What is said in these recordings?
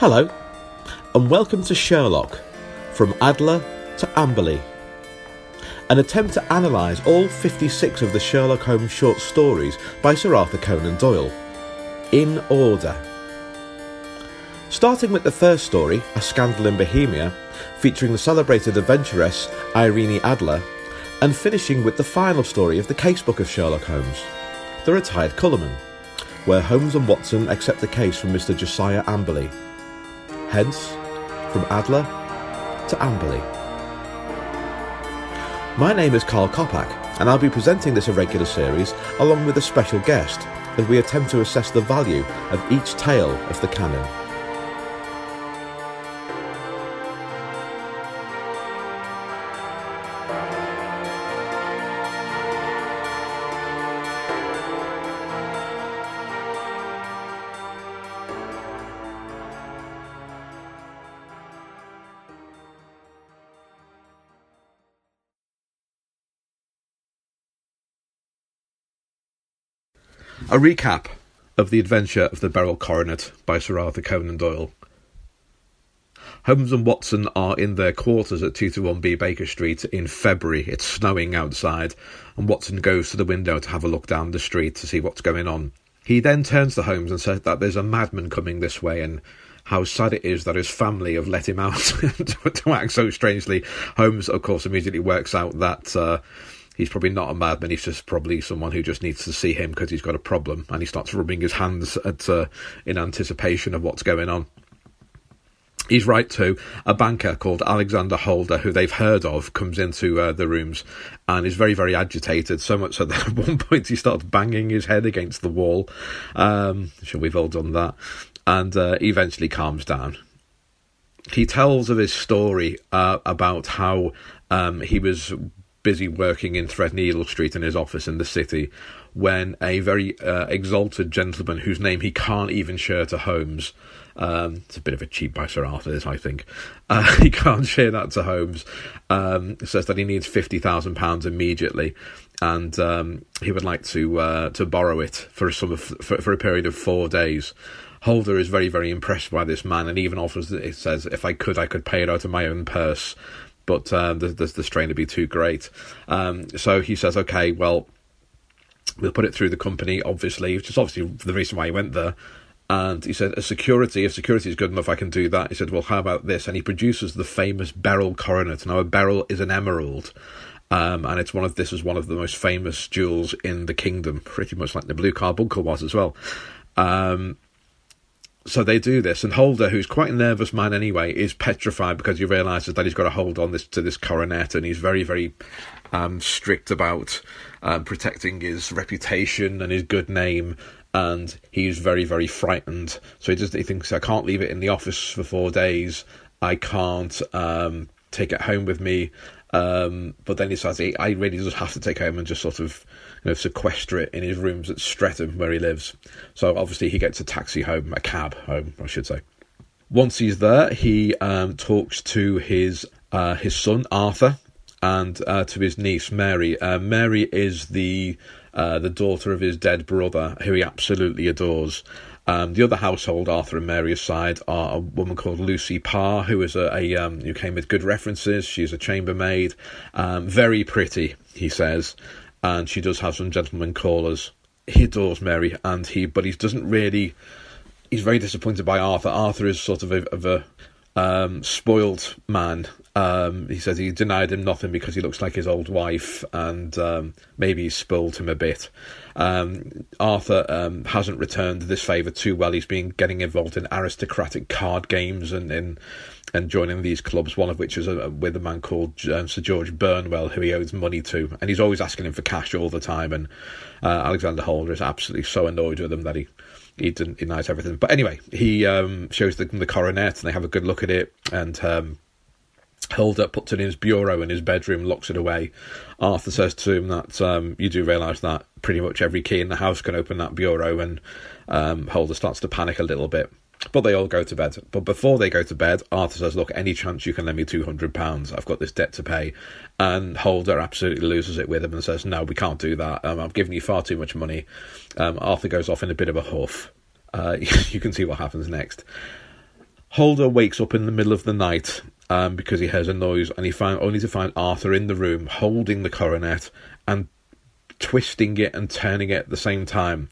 Hello, and welcome to Sherlock From Adler to Amberley. An attempt to analyse all 56 of the Sherlock Holmes short stories by Sir Arthur Conan Doyle, in order. Starting with the first story, A Scandal in Bohemia, featuring the celebrated adventuress Irene Adler, and finishing with the final story of the casebook of Sherlock Holmes, The Retired Colourman, where Holmes and Watson accept the case from Mr. Josiah Amberley. Hence, from Adler to Amberley. My name is Carl Kopak, and I'll be presenting this irregular series along with a special guest as we attempt to assess the value of each tale of the canon. A recap of the adventure of the Beryl Coronet by Sir Arthur Conan Doyle. Holmes and Watson are in their quarters at 221B Baker Street in February. It's snowing outside, and Watson goes to the window to have a look down the street to see what's going on. He then turns to Holmes and says that there's a madman coming this way, and how sad it is that his family have let him out to, to, act so strangely. Holmes, of course, immediately works out that. Uh, he's probably not a madman. He's just probably someone who just needs to see him because he's got a problem, and he starts rubbing his hands at uh, in anticipation of what's going on. He's right too. A banker called Alexander Holder, who they've heard of, comes into uh, the rooms and is very, very agitated. So much so that at one point he starts banging his head against the wall. Um, sure, we've all done that, and uh, eventually calms down. He tells of his story uh, about how um, he was busy working in Threadneedle Street in his office in the city when a very uh, exalted gentleman whose name he can't even share to Holmes. Um, it's a bit of a cheap by Sir Arthur, this I think. Uh, he can't share that to Holmes. Um, says that he needs fifty thousand pounds immediately, and um, he would like to uh, to borrow it for some for, for a period of four days. Holder is very very impressed by this man, and even offers it says if I could I could pay it out of my own purse but the, the, the strain would be too great. Um, so he says, okay, well, we'll put it through the company, obviously, which is obviously the reason why he went there. And he said, a security, if security is good enough, I can do that. He said, well, how about this? And he produces the famous beryl coronet. Now, a beryl is an emerald. Um, and it's one of this is one of the most famous jewels in the kingdom, pretty much like the blue carbuncle was as well. Um, so they do this, and Holder, who's quite a nervous man anyway, is petrified because he realizes that he's got to hold on this to this coronet, and he's very, very um, strict about um, protecting his reputation and his good name. And he's very, very frightened. So he just he thinks I can't leave it in the office for four days. I can't um, take it home with me. Um, but then he says, I really just have to take home and just sort of you know, sequester it in his rooms at Streatham where he lives. So obviously he gets a taxi home, a cab home, I should say. Once he's there, he um, talks to his uh, his son Arthur and uh, to his niece Mary. Uh, Mary is the uh, the daughter of his dead brother, who he absolutely adores. Um, the other household, Arthur and Mary's side, are a woman called Lucy Parr, who is a, a um, who came with good references. She's a chambermaid, um, very pretty, he says, and she does have some gentleman callers. He adores Mary, and he, but he doesn't really. He's very disappointed by Arthur. Arthur is sort of a, of a um, spoiled man. Um, he says he denied him nothing because he looks like his old wife, and um, maybe he spoiled him a bit. Um, Arthur um, hasn't returned this favour too well. He's been getting involved in aristocratic card games and in and joining these clubs, one of which is a, with a man called um, Sir George Burnwell, who he owes money to, and he's always asking him for cash all the time. And uh, Alexander Holder is absolutely so annoyed with him that he he denies everything. But anyway, he um, shows them the coronet, and they have a good look at it, and. Um, Holder puts it in his bureau in his bedroom, locks it away. Arthur says to him that um, you do realise that pretty much every key in the house can open that bureau, and um, Holder starts to panic a little bit. But they all go to bed. But before they go to bed, Arthur says, Look, any chance you can lend me £200? I've got this debt to pay. And Holder absolutely loses it with him and says, No, we can't do that. Um, I've given you far too much money. Um, Arthur goes off in a bit of a huff. Uh, you can see what happens next. Holder wakes up in the middle of the night um, because he hears a noise, and he find only to find Arthur in the room holding the coronet and twisting it and turning it at the same time.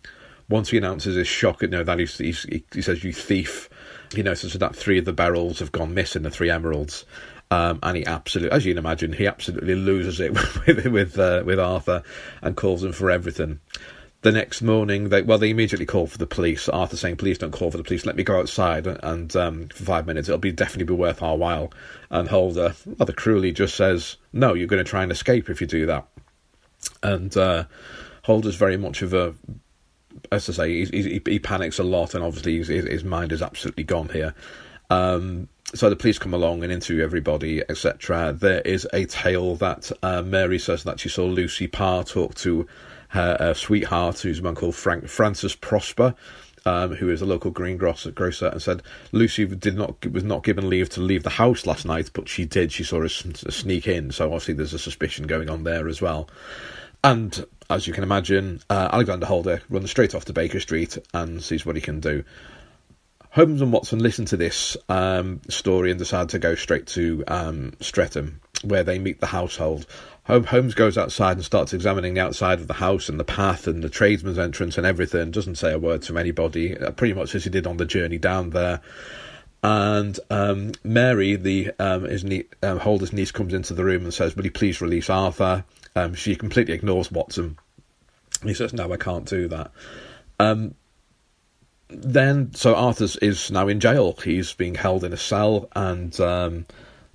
Once he announces his shock at you know, that he's, he's, he says, "You thief!" you He notices that three of the beryls have gone missing, the three emeralds. Um, and he absolutely, as you can imagine, he absolutely loses it with with uh, with Arthur and calls him for everything. The next morning, they well, they immediately call for the police. Arthur saying, "Please don't call for the police. Let me go outside and um, for five minutes. It'll be definitely be worth our while." And Holder rather cruelly just says, "No, you're going to try and escape if you do that." And uh, Holder's very much of a as I say, he, he, he, panics a lot, and obviously his, his mind is absolutely gone here. Um, so the police come along and interview everybody, etc. There is a tale that uh, Mary says that she saw Lucy Parr talk to her uh, sweetheart, who's a man called Frank Francis Prosper, um, who is a local greengrocer, grocer, and said Lucy did not was not given leave to leave the house last night, but she did. She saw her sneak in, so obviously there's a suspicion going on there as well. And as you can imagine, uh, Alexander Holder runs straight off to Baker Street and sees what he can do. Holmes and Watson listen to this um, story and decide to go straight to um, Streatham, where they meet the household. Holmes goes outside and starts examining the outside of the house and the path and the tradesman's entrance and everything. Doesn't say a word to anybody, uh, pretty much as he did on the journey down there. And um, Mary, the um, his nie- um, Holder's niece, comes into the room and says, "Will you please release Arthur?" Um, she completely ignores Watson. He says, "No, I can't do that." Um, then, so Arthur is now in jail. He's being held in a cell, and um,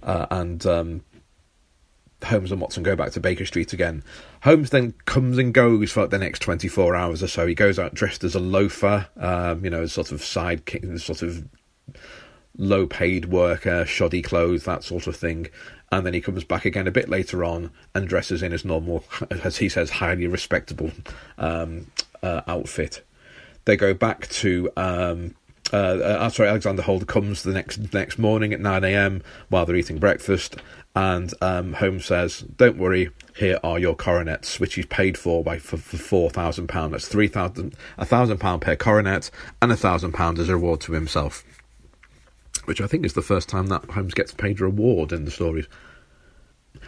uh, and um, Holmes and Watson go back to Baker Street again. Holmes then comes and goes for the next twenty four hours or so. He goes out dressed as a loafer, um, you know, sort of side, sort of low paid worker, shoddy clothes, that sort of thing and then he comes back again a bit later on and dresses in his normal, as he says, highly respectable um, uh, outfit. They go back to. Um, uh, uh, sorry, Alexander Holder comes the next next morning at nine a.m. while they're eating breakfast, and um, Holmes says, "Don't worry, here are your coronets, which he's paid for by for, for four thousand pound. That's three thousand, a thousand pound per coronet, and a thousand pound as a reward to himself." Which I think is the first time that Holmes gets paid a reward in the stories.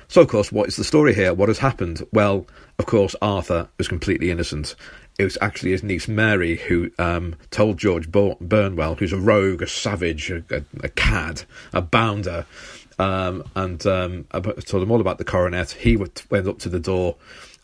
So, of course, what is the story here? What has happened? Well, of course, Arthur was completely innocent. It was actually his niece Mary who um, told George Burnwell, who's a rogue, a savage, a, a, a cad, a bounder, um, and um, told him all about the coronet. He went up to the door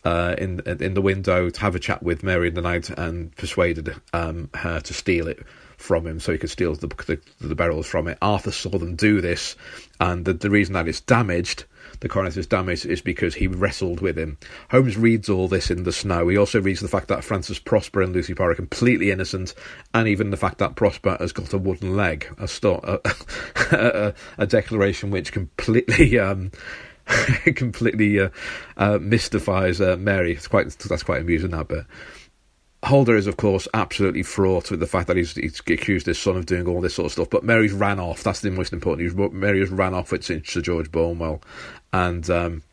uh, in in the window to have a chat with Mary in the night and persuaded um, her to steal it from him so he could steal the, the, the beryls from it. Arthur saw them do this, and the, the reason that it's damaged the coronet is damaged is because he wrestled with him. Holmes reads all this in the snow. He also reads the fact that Francis Prosper and Lucy Parr are completely innocent, and even the fact that Prosper has got a wooden leg, a, sto- a, a, a declaration which completely. Um, completely uh, uh, mystifies uh, Mary. It's quite that's quite amusing that bit. Holder is, of course, absolutely fraught with the fact that he's, he's accused his son of doing all this sort of stuff. But Mary's ran off. That's the most important news. Mary has ran off with Sir George Burnwell. And um,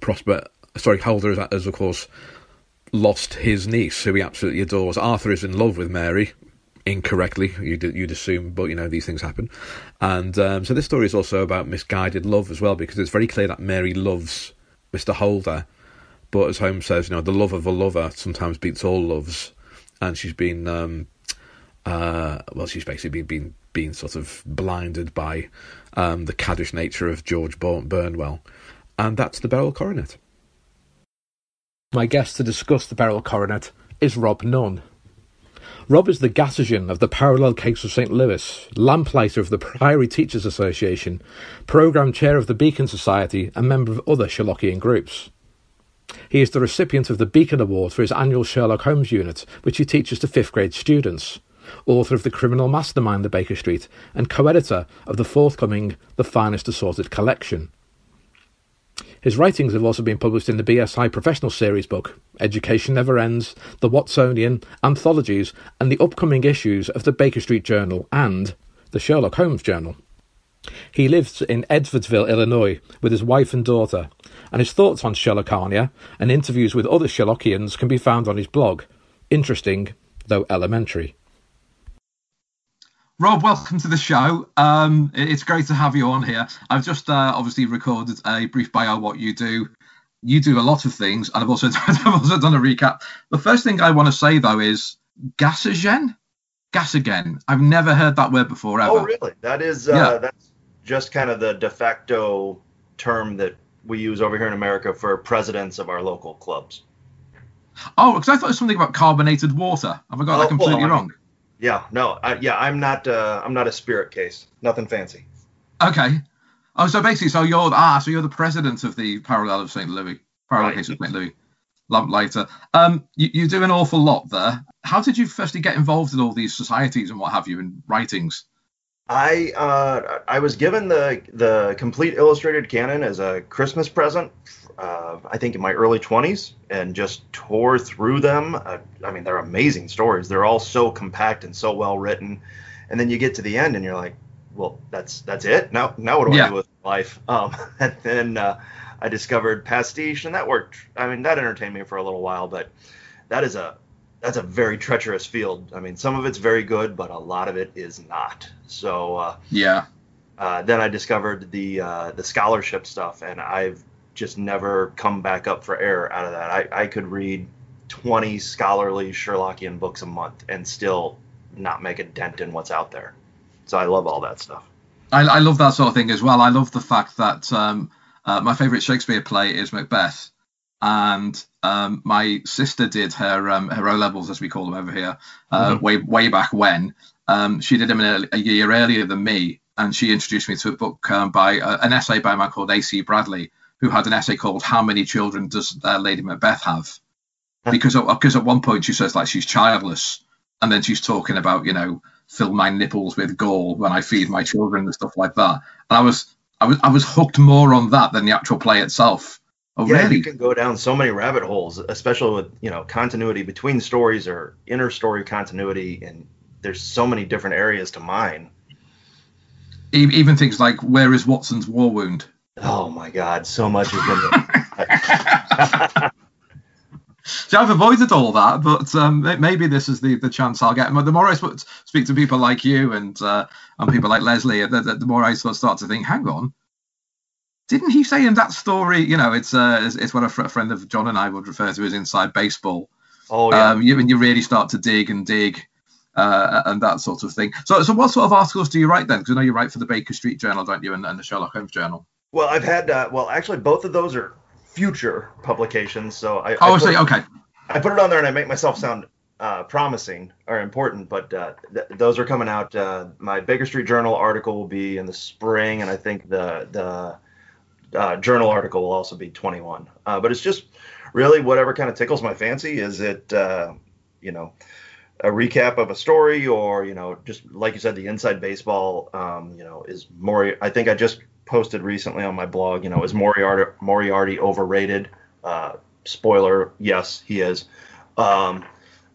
Prosper, sorry, Holder has, has, of course, lost his niece, who he absolutely adores. Arthur is in love with Mary, incorrectly, you'd, you'd assume, but you know, these things happen. And um, so this story is also about misguided love as well, because it's very clear that Mary loves Mr. Holder but as Holmes says, you know, the love of a lover sometimes beats all loves, and she's been, um, uh, well, she's basically been, been been sort of blinded by um, the caddish nature of George Burnwell, and that's the Beryl Coronet. My guest to discuss the Beryl Coronet is Rob Nunn. Rob is the Gasogene of the Parallel Case of St. Louis, lamplighter of the Priory Teachers Association, programme chair of the Beacon Society, and member of other Sherlockian groups. He is the recipient of the Beacon Award for his annual Sherlock Holmes unit, which he teaches to fifth grade students, author of The Criminal Mastermind of Baker Street, and co editor of the forthcoming The Finest Assorted Collection. His writings have also been published in the BSI Professional Series book, Education Never Ends, The Watsonian, Anthologies, and the upcoming issues of the Baker Street Journal and the Sherlock Holmes Journal. He lives in Edwardsville, Illinois, with his wife and daughter, and his thoughts on Sherlockiana and interviews with other Sherlockians can be found on his blog. Interesting, though elementary. Rob, welcome to the show. Um, it's great to have you on here. I've just uh, obviously recorded a brief bio of what you do. You do a lot of things, and I've also I've also done a recap. The first thing I want to say though is gasogene, gasogene. I've never heard that word before ever. Oh, really? That is uh, Yeah. that's just kind of the de facto term that we use over here in America for presidents of our local clubs. Oh, because I thought it was something about carbonated water. Have I got Oh, that completely well, wrong? Yeah, no, I, yeah, I'm not. Uh, I'm not a spirit case. Nothing fancy. Okay. Oh, so basically, so you're ah, so you're the president of the Parallel of St. Louis, Parallel Right. Case of St. Louis. Lamplighter. Um, you, you do an awful lot there. How did you firstly get involved in all these societies and what have you in writings? I uh, I was given the the complete illustrated canon as a Christmas present. Uh, I think in my early 20s, and just tore through them. Uh, I mean, they're amazing stories. They're all so compact and so well written. And then you get to the end, and you're like, "Well, that's that's it. Now, now what do Yeah. I do with life?" Um, and then uh, I discovered Pastiche, and that worked. I mean, that entertained me for a little while, but that is a that's a very treacherous field. I mean, some of it's very good, but a lot of it is not. So. Uh, Yeah. uh, then I discovered the uh, the scholarship stuff, and I've just never come back up for air out of that. I, I could read 20 scholarly Sherlockian books a month and still not make a dent in what's out there. So I love all that stuff. I, I love that sort of thing as well. I love the fact that um, uh, my favourite Shakespeare play is Macbeth, and um, my sister did her um, her O levels, as we call them over here, uh, Mhm. way way back when. Um, she did them a, a year earlier than me, and she introduced me to a book um, by uh, an essay by a man called A.C. Bradley, who had an essay called "How Many Children Does uh, Lady Macbeth Have?" Because at, because at one point she says like she's childless, and then she's talking about you know fill my nipples with gall when I feed my children and stuff like that. And I was I was I was hooked more on that than the actual play itself. Oh yeah, really? you can go down so many rabbit holes, especially with you know continuity between stories or inner story continuity, and there's so many different areas to mine. Even things like where is Watson's war wound? Oh my God, so much has been. So I've avoided all that, but um, maybe this is the, the chance I'll get. The more I sp- speak to people like you and uh, and people like Leslie, the, the, the more I sort of start to think, hang on, didn't he say in that story? You know, it's uh, it's, it's what a, fr- a friend of John and I would refer to as inside baseball. oh yeah. Um, you, and you really start to dig and dig. Uh, and that sort of thing. So, so what sort of articles do you write then? Because I know you write for the Baker Street Journal, don't you, and, and the Sherlock Holmes Journal. Well, I've had uh, well, actually, both of those are future publications. So I, Oh, I, see. Okay. I put it on there and I make myself sound uh, promising or important, but uh, th- those are coming out. Uh, my Baker Street Journal article will be in the spring, and I think the the uh, journal article will also be 21. Uh, but it's just really whatever kind of tickles my fancy. Is it uh, you know a recap of a story, or you know just like you said, the inside baseball. Um, you know, is Mori? I think I just posted recently on my blog. You know, is Moriarty Moriarty overrated? Uh, spoiler, yes, he is. Um,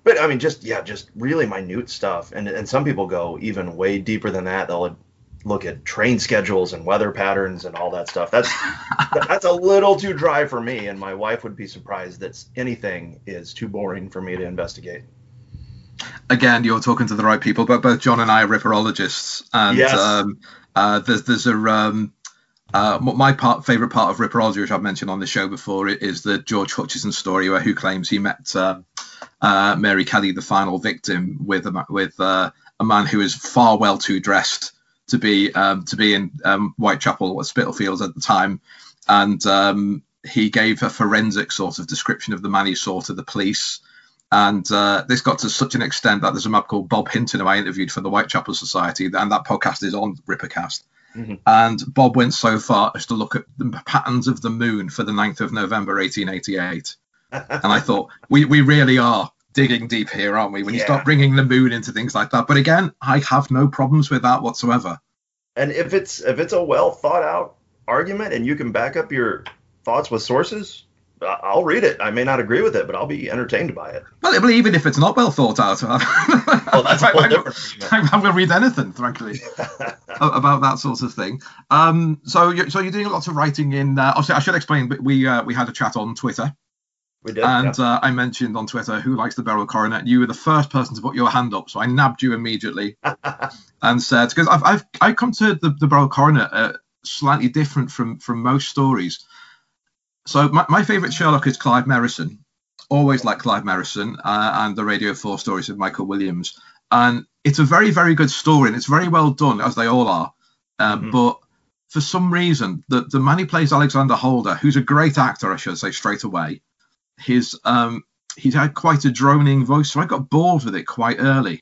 but I mean, just yeah, just really minute stuff. And and some people go even way deeper than that. They'll look at train schedules and weather patterns and all that stuff. That's that's a little too dry for me. And my wife would be surprised that anything is too boring for me to investigate. again, you're talking to the right people, but both John and I are ripperologists, and Yes. um, uh, there's there's a um, uh, my part favorite part of ripperology, which I've mentioned on the show before, is the George Hutchinson story where who claims he met um uh, Mary Kelly, the final victim, with a with uh, a man who is far well too dressed to be um, to be in um, Whitechapel or Spitalfields at the time, and um, he gave a forensic sort of description of the man he saw to the police. And uh, this got to such an extent that there's a map called Bob Hinton who I interviewed for the Whitechapel Society, and that podcast is on Rippercast. Mhm. And Bob went so far as to look at the patterns of the moon for the 9th of November 1888. And I thought, we, we really are digging deep here, aren't we? When you start bringing the moon into things like that. But again, I have no problems with that whatsoever. And if it's if it's a well thought out argument and you can back up your thoughts with sources, I'll read it. I may not agree with it, but I'll be entertained by it. Well, even if it's not well thought out, Well, that's I'm. I'm, I'm going to read anything, frankly. about that sort of thing. Um, so you're, so you're doing lots of writing in. Uh, obviously, I should explain. But we uh, we had a chat on Twitter, And yeah. uh, I mentioned on Twitter who likes the Beryl Coronet. You were the first person to put your hand up, so I nabbed you immediately and said because I've, I've I come to the, the Beryl Coronet uh, slightly different from from most stories. So my, my favourite Sherlock is Clive Merrison. Always like Clive Merrison uh, and the Radio Four stories of Michael Williams, and it's a very very good story and it's very well done as they all are. Mhm. But for some reason, the the man who plays Alexander Holder, who's a great actor, I should say straight away, his um he's had quite a droning voice, so I got bored with it quite early.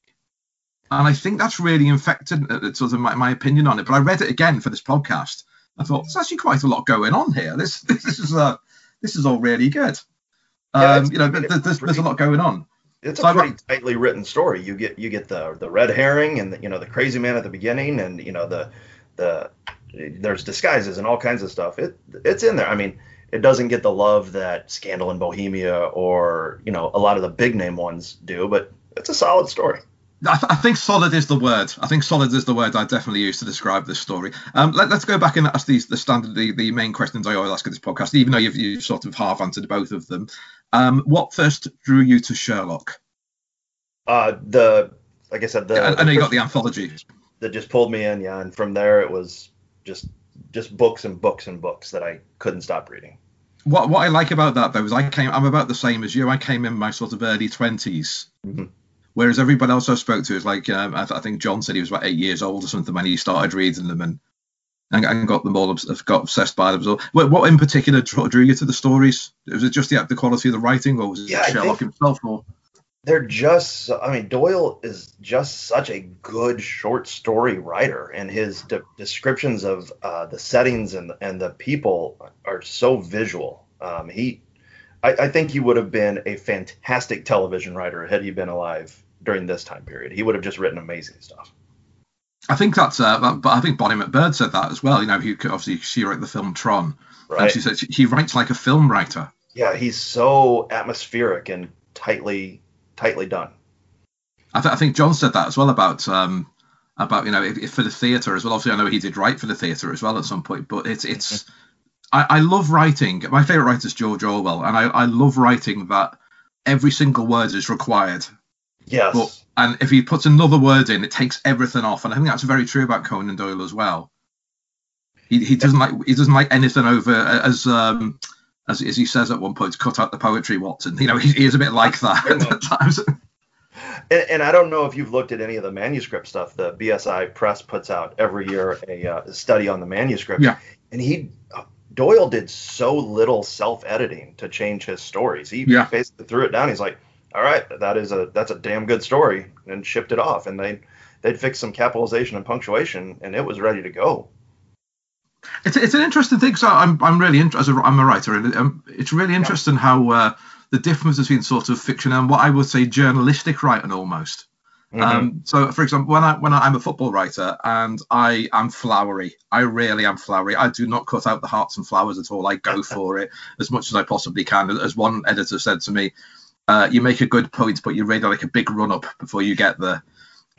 And I think that's really infected uh, sort of my, my opinion on it. But I read it again for this podcast. I thought there's actually quite a lot going on here. This this is uh this is all really good. Um, it's- you know, I mean, there- there's, there's a lot going on. It's So a pretty wrote- tightly written story. You get you get the the red herring and the, you know the crazy man at the beginning, and you know the the there's disguises and all kinds of stuff. It it's in there. I mean, it doesn't get the love that Scandal in Bohemia or you know a lot of the big name ones do, but it's a solid story. I, th- I think solid is the word. I think solid is the word I definitely use to describe this story. Um, let, us go back and ask these the standard the, the main questions I always ask at this podcast, even though you've, you've sort of half answered both of them. Um, what first drew you to Sherlock? Uh, the like I said, the I, I know you got the anthology. that just pulled me in, yeah, and from there it was just just books and books and books that I couldn't stop reading. What what I like about that though is I came I'm about the same as you. I came in my sort of early 20s Mhm. Whereas everybody else I spoke to is like, um, I, th- I think John said he was about eight years old or something when he started reading them and and, and got them all got obsessed by them. So, what, what in particular drew, drew you to the stories? Was it just the, the quality of the writing, or was it Yeah, Sherlock think- himself? Or they're just i mean doyle is just such a good short story writer and his de- descriptions of uh, the settings and, and the people are so visual. Um, he I, I think he would have been a fantastic television writer had he been alive during this time period. He would have just written amazing stuff. I think that's, uh, but I think Bonnie MacBird said that as well. You know, he obviously she wrote the film Tron, and right. she said she, he writes like a film writer. yeah he's so atmospheric and tightly tightly done I, th- I think John said that as well about um, about you know if, if for the theatre as well. Obviously, I know he did write for the theatre as well at some point, but it's it's I, I love writing. My favorite writer is George Orwell, and I, I love writing that every single word is required. yes But and if he puts another word in, it takes everything off. And I think that's very true about Conan Doyle as well. He, he doesn't like he doesn't like anything over as um as, as he says at one point, cut out the poetry, Watson. You know, he, he is a bit like that at times. And, and I don't know if you've looked at any of the manuscript stuff. The BSI Press puts out every year a, uh, study on the manuscript. Yeah. And he Doyle did so little self-editing to change his stories. He Yeah. basically threw it down. He's like, "All right, that is a that's a damn good story," and shipped it off. And they they'd fix some capitalization and punctuation, and it was ready to go. It's, it's an interesting thing. So I'm I'm really interested. I'm a writer, and um, it's really interesting how uh, the difference between sort of fiction and what I would say journalistic writing almost. Mhm. Um, so, for example, when I when I, I'm a football writer and I am flowery, I really am flowery. I do not cut out the hearts and flowers at all. I go for it as much as I possibly can. As one editor said to me, uh, "You make a good point, but you really like a big run up before you get there."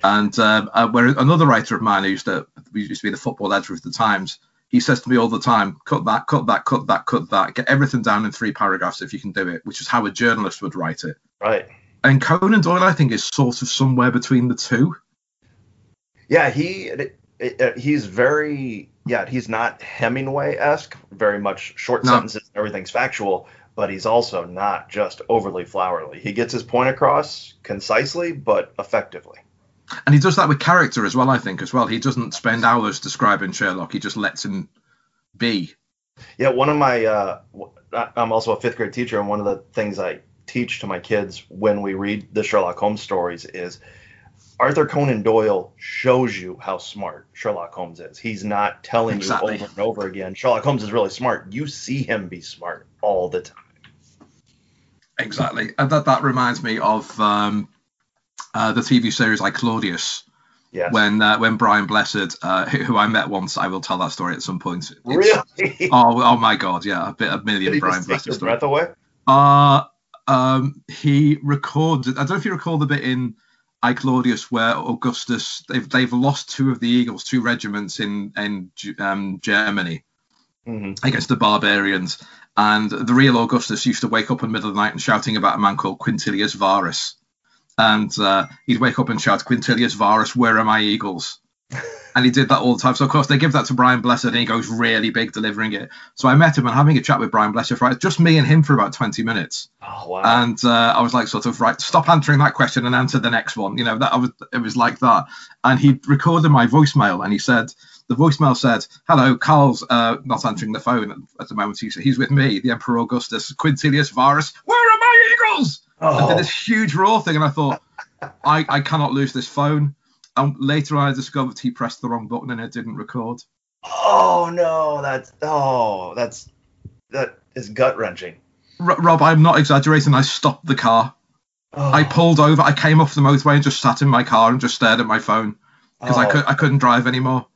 And um, uh, where another writer of mine who used to used to be the football editor of the Times, he says to me all the time, "Cut that, cut that, cut that, cut that. Get everything down in three paragraphs if you can do it," which is how a journalist would write it. right. And Conan Doyle, I think, is sort of somewhere between the two. Yeah, he it, it, he's very yeah he's not Hemingway esque, very much short No. sentences, everything's factual, but he's also not just overly flowery. He gets his point across concisely but effectively. And he does that with character as well, I think, as well. He doesn't spend hours describing Sherlock. He just lets him be. Yeah, one of my uh, I'm also a fifth grade teacher, and one of the things I teach to my kids when we read the Sherlock Holmes stories is Arthur Conan Doyle shows you how smart Sherlock Holmes is. He's not telling Exactly. you over and over again, Sherlock Holmes is really smart. You see him be smart all the time. Exactly. And that, that reminds me of um, uh, the TV series I Claudius, Yes. when uh, when Brian Blessed, uh, who, I met once, I will tell that story at some point. It's- really? Oh, oh my God, yeah, a bit a million Brian Blessed stories. breath away? Uh, um, he recorded. I don't know if you recall the bit in I Claudius where Augustus they've they've lost two of the Eagles, two regiments in in um, Germany, hmm against the barbarians. And the real Augustus used to wake up in the middle of the night and shouting about a man called Quintilius Varus. And uh, he'd wake up and shout, Quintilius Varus, where are my eagles? And he did that all the time. So, of course, they give that to Brian Blessed and he goes really big delivering it. So I met him and having a chat with Brian Blessed, right? Just me and him for about 20 minutes. Oh wow. And uh, I was like, sort of, right, stop answering that question and answer the next one. You know, that I was, it was like that. And he recorded my voicemail and he said, the voicemail said, "Hello, Carl's uh, not answering the phone at the moment. He's, he's with me, the Emperor Augustus, Quintilius Varus. Where are my eagles?" I did oh, this huge raw thing, and I thought, I, I cannot lose this phone. And later, I discovered he pressed the wrong button and it didn't record. oh no, that's oh that's that is gut wrenching. R- Rob, I'm not exaggerating. I stopped the car. Oh, I pulled over. I came off the motorway and just sat in my car and just stared at my phone because I oh, could I couldn't drive anymore.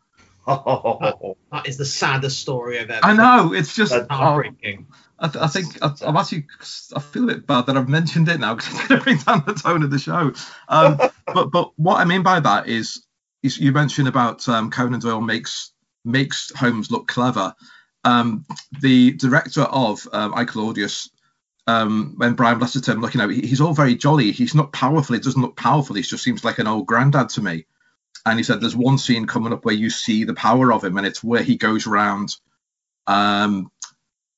oh, That is the saddest story I've ever. I know it's just. That's oh, Heartbreaking. I, th- I think I, I'm actually I feel a bit bad that I've mentioned it now because it's going to bring down the tone of the show. Um, but but what I mean by that is, is you mentioned about um, Conan Doyle makes makes Holmes look clever. Um, the director of um, I Claudius, um, when Brian Blessed term looking at, he's all very jolly. He's not powerful. He doesn't look powerful. He just seems like an old granddad to me. And he said there's one scene coming up where you see the power of him, and it's where he goes around. Um,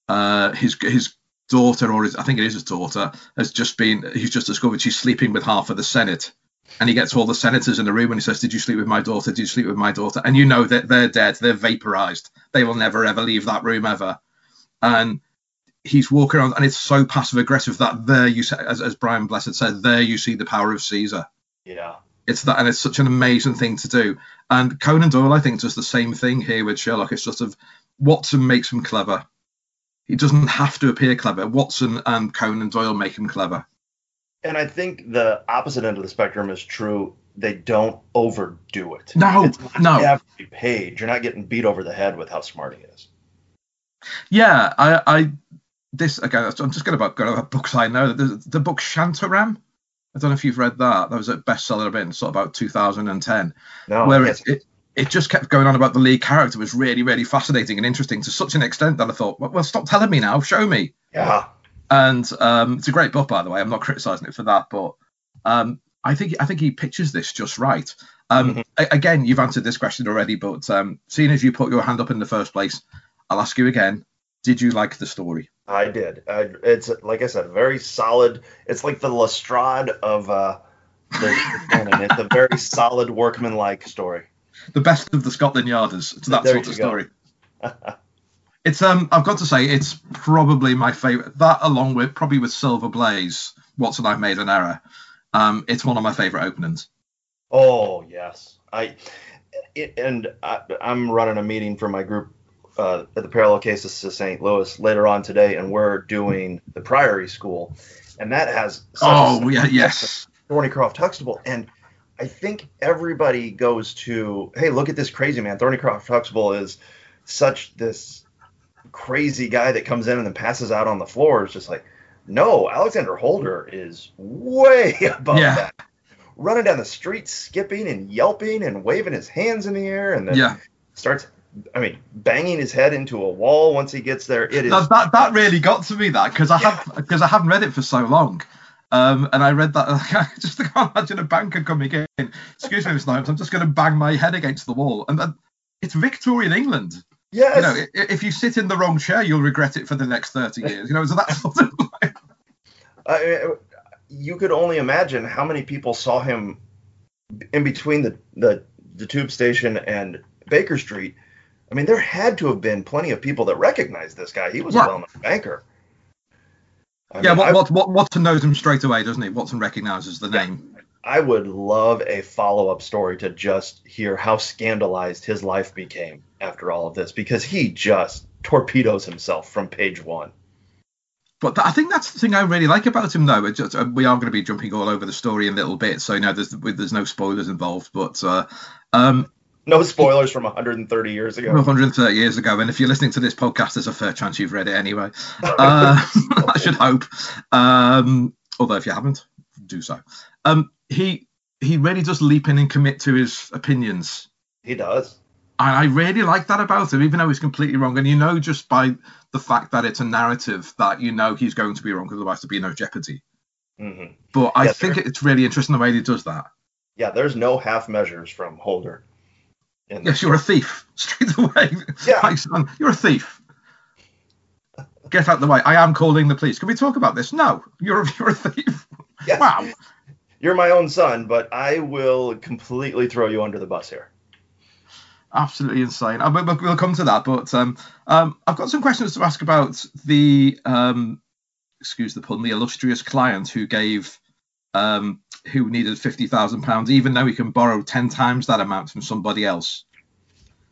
uh, his his daughter, or his, I think it is his daughter, has just been. He's just discovered she's sleeping with half of the Senate, and he gets all the senators in the room and he says, "Did you sleep with my daughter? Did you sleep with my daughter?" And you know that they're dead. They're vaporized. They will never ever leave that room ever. And he's walking around, and it's so passive aggressive that there you say, as, as Brian Blessed said, there you see the power of Caesar. yeah. It's that, and it's such an amazing thing to do. And Conan Doyle, I think, does the same thing here with Sherlock. It's sort of Watson makes him clever. He doesn't have to appear clever. Watson and Conan Doyle make him clever. And I think the opposite end of the spectrum is true. They don't overdo it. No, no. every page. You're not getting beat over the head with how smart he is. Yeah, I, I this again. I'm just going to go over books I know. The, the book Shantaram. I don't know if you've read that. That was a bestseller in sort of about 2010. No, where it, it it just kept going on about the lead character was really really fascinating and interesting to such an extent that I thought, well, well stop telling me now, show me. yeah. And um, it's a great book, by the way. I'm not criticizing it for that, but um, I think I think he pictures this just right. Um, Mhm. a- again, you've answered this question already, but um, seeing as you put your hand up in the first place, I'll ask you again: Did you like the story? I did. I, it's like I said, very solid. It's like the Lestrade of uh, the. It's a very solid workman-like story. The best of the Scotland Yarders. It's that There sort of story. It's um, I've got to say, it's probably my favorite. That, along with probably with Silver Blaze, Watson, I've made an error. Um, it's one of my favorite openings. Oh yes, I it, and I, I'm running a meeting for my group uh, at the Parallel Cases of St. Louis later on today, and we're doing the Priory School, and that has Oh yeah, yes. Thornycroft Huxtable, and I think everybody goes to, hey, look at this crazy man. Thornycroft Huxtable is such this crazy guy that comes in and then passes out on the floor. It's just like, no, Alexander Holder is way above Yeah. that. Running down the street, skipping and yelping and waving his hands in the air, and then Yeah. starts, I mean, banging his head into a wall once he gets there. It is that, that that really got to me that because I have because I haven't read it for so long. Um, and I read that I just can't imagine a banker coming in. Excuse me, Miss Knight, I'm just going to bang my head against the wall. And it's Victorian England. yes. You know, if you sit in the wrong chair, you'll regret it for the next thirty years. You know, so that sort of like, I, you could only imagine how many people saw him in between the, the, the tube station and Baker Street. I mean, there had to have been plenty of people that recognized this guy. He was Yeah. a well-known banker. I yeah. mean, What, I, what, what, Watson knows him straight away, doesn't he? Watson recognizes the name. I would love a follow-up story to just hear how scandalized his life became after all of this, because he just torpedoes himself from page one. But th- I think that's the thing I really like about him, though. Just, uh, we are going to be jumping all over the story in little bits, so you know, there's there's no spoilers involved. But uh, um, No spoilers from 130 years ago. 130 years ago, and if you're listening to this podcast, there's a fair chance you've read it anyway. Uh, I should hope. Um, although if you haven't, do so. Um, he he really does leap in and commit to his opinions. He does. And I really like that about him, even though he's completely wrong. And you know, just by the fact that it's a narrative, that you know he's going to be wrong, because otherwise there'd be no jeopardy. hmm But I Yeah, think there- it's really interesting the way he does that. Yeah, there's no half measures from Holder. In Yes, you're a thief. Straight away. Yeah. My son, you're a thief. Get out the way. I am calling the police. Can we talk about this? No, you're you're a thief. Yeah. Wow. You're my own son, but I will completely throw you under the bus here. absolutely insane. Uh, but- but we'll come to that. But um, um, I've got some questions to ask about the um, excuse the pun, the illustrious client who gave um, who needed fifty thousand pounds, even though he can borrow ten times that amount from somebody else.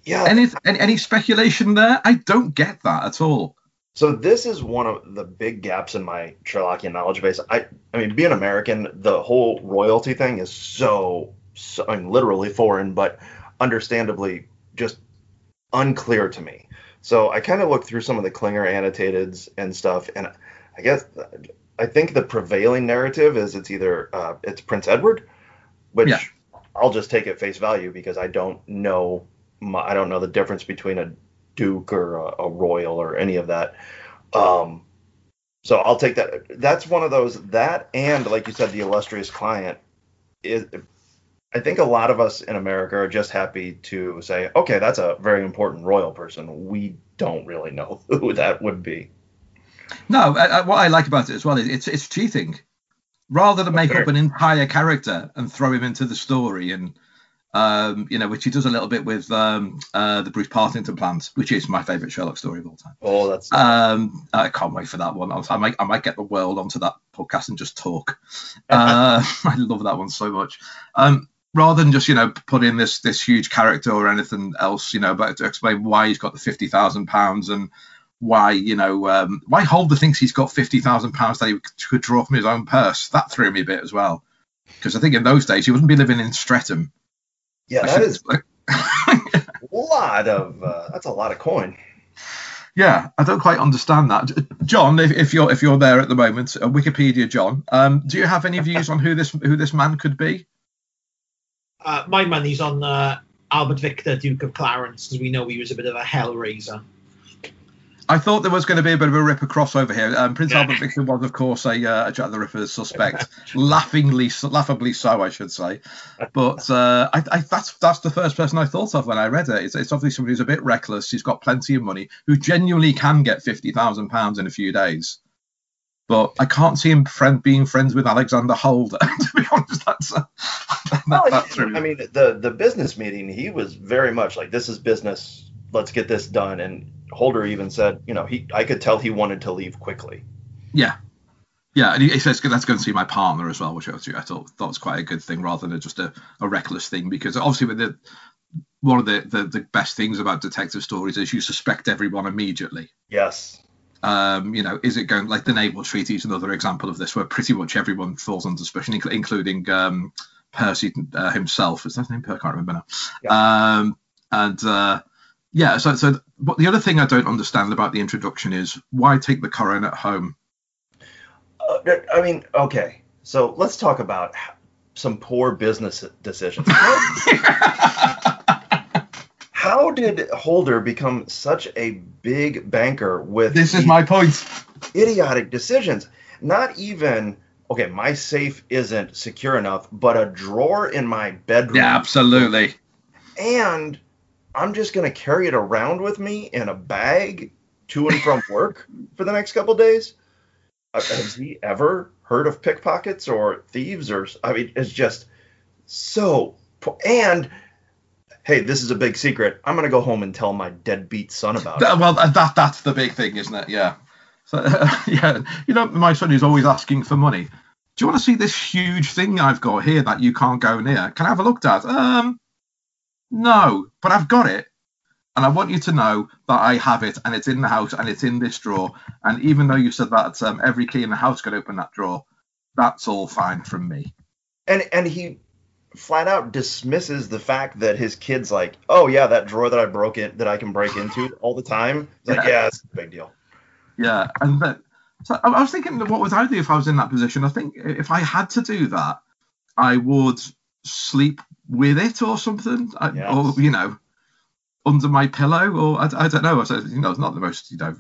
Yeah. Any, any any speculation there? I don't get that at all. So this is one of the big gaps in my Sherlockian knowledge base. I, I mean, being American, the whole royalty thing is so, so I mean, literally foreign, but understandably just unclear to me. So I kind of looked through some of the Klinger annotateds and stuff, and I guess I think the prevailing narrative is it's either uh, it's Prince Edward, which Yeah. I'll just take at face value because I don't know my, I don't know the difference between a duke or a, a royal or any of that. Um, so I'll take that. That's one of those that and like you said, the illustrious client is. I think a lot of us in America are just happy to say, okay, that's a very important royal person. We don't really know who that would be. No, I, I, what I like about it as well is it's it's cheating. Rather than make Sure. up an entire character and throw him into the story, and um, you know, which he does a little bit with um, uh, the Bruce Partington plans, which is my favourite Sherlock story of all time. Oh, that's Um, I can't wait for that one. I, I might I might get the world onto that podcast and just talk. Uh, I love that one so much. Um, rather than just you know put in this this huge character or anything else, you know, but to explain why he's got the fifty thousand pounds and why you know um, why Holder thinks he's got fifty thousand pounds that he could draw from his own purse. That threw me a bit as well, because I think in those days he wouldn't be living in Streatham. yeah, I that should- is a lot of uh, that's a lot of coin. Yeah, I don't quite understand that. John, if, if you're if you're there at the moment, uh, Wikipedia, John, um, do you have any views on who this who this man could be? Uh, my money's on uh, Albert Victor, Duke of Clarence, because we know he was a bit of a hellraiser. I thought there was going to be a bit of a Ripper crossover here. Um, Prince Yeah. Albert Victor was, of course, a, uh, a Jack the Ripper suspect, laughingly, laughably so, I should say. But uh, I, I, that's that's the first person I thought of when I read it. It's, it's obviously somebody who's a bit reckless. He's got plenty of money, who genuinely can get fifty thousand pounds in a few days. But I can't see him friend being friends with Alexander Holder. to be honest, that's uh, that, Well, that's I mean, the the business meeting, he was very much like, "This is business. Let's get this done." And Holder even said, "You know, he I could tell he wanted to leave quickly." Yeah. Yeah, and he, he says that's going to see my partner as well, which I, thought thought was quite a good thing rather than just a, a reckless thing. Because obviously, with the one of the, the the best things about detective stories is you suspect everyone immediately. Yes. Um, you know, is it going like the naval treaty is another example of this, where pretty much everyone falls under suspicion, incl- including um, Percy uh, himself. Is that his name? I can't remember now. Um, and uh, yeah, so so but the other thing I don't understand about the introduction is why take the coronet home? Uh, I mean, okay. So let's talk about some poor business decisions. How did Holder become such a big banker with This is my point. idiotic decisions? Not even okay. My safe isn't secure enough, but a drawer in my bedroom. Yeah, absolutely. And I'm just gonna carry it around with me in a bag to and from work for the next couple days. Uh, Has he ever heard of pickpockets or thieves or? I mean, it's just so. And hey, this is a big secret. I'm gonna go home and tell my deadbeat son about it. Well, that that's the big thing, isn't it? Yeah. So yeah, you know, my son is always asking for money. Do you want to see this huge thing I've got here that you can't go near? Can I have a look at? Um, no, but I've got it, and I want you to know that I have it, and it's in the house, and it's in this drawer. And even though you said that um, every key in the house could open that drawer, that's all fine from me. And and he flat out dismisses the fact that his kid's like, oh yeah, that drawer that I broke in that I can break into all the time. He's like, Yeah. yeah, it's a big deal. Yeah, and that, so I was thinking, what would I do if I was in that position? I think if I had to do that, I would sleep with it or something, I, Yes. or you know, under my pillow, or I, I don't know. I said, you know, it's not the most you know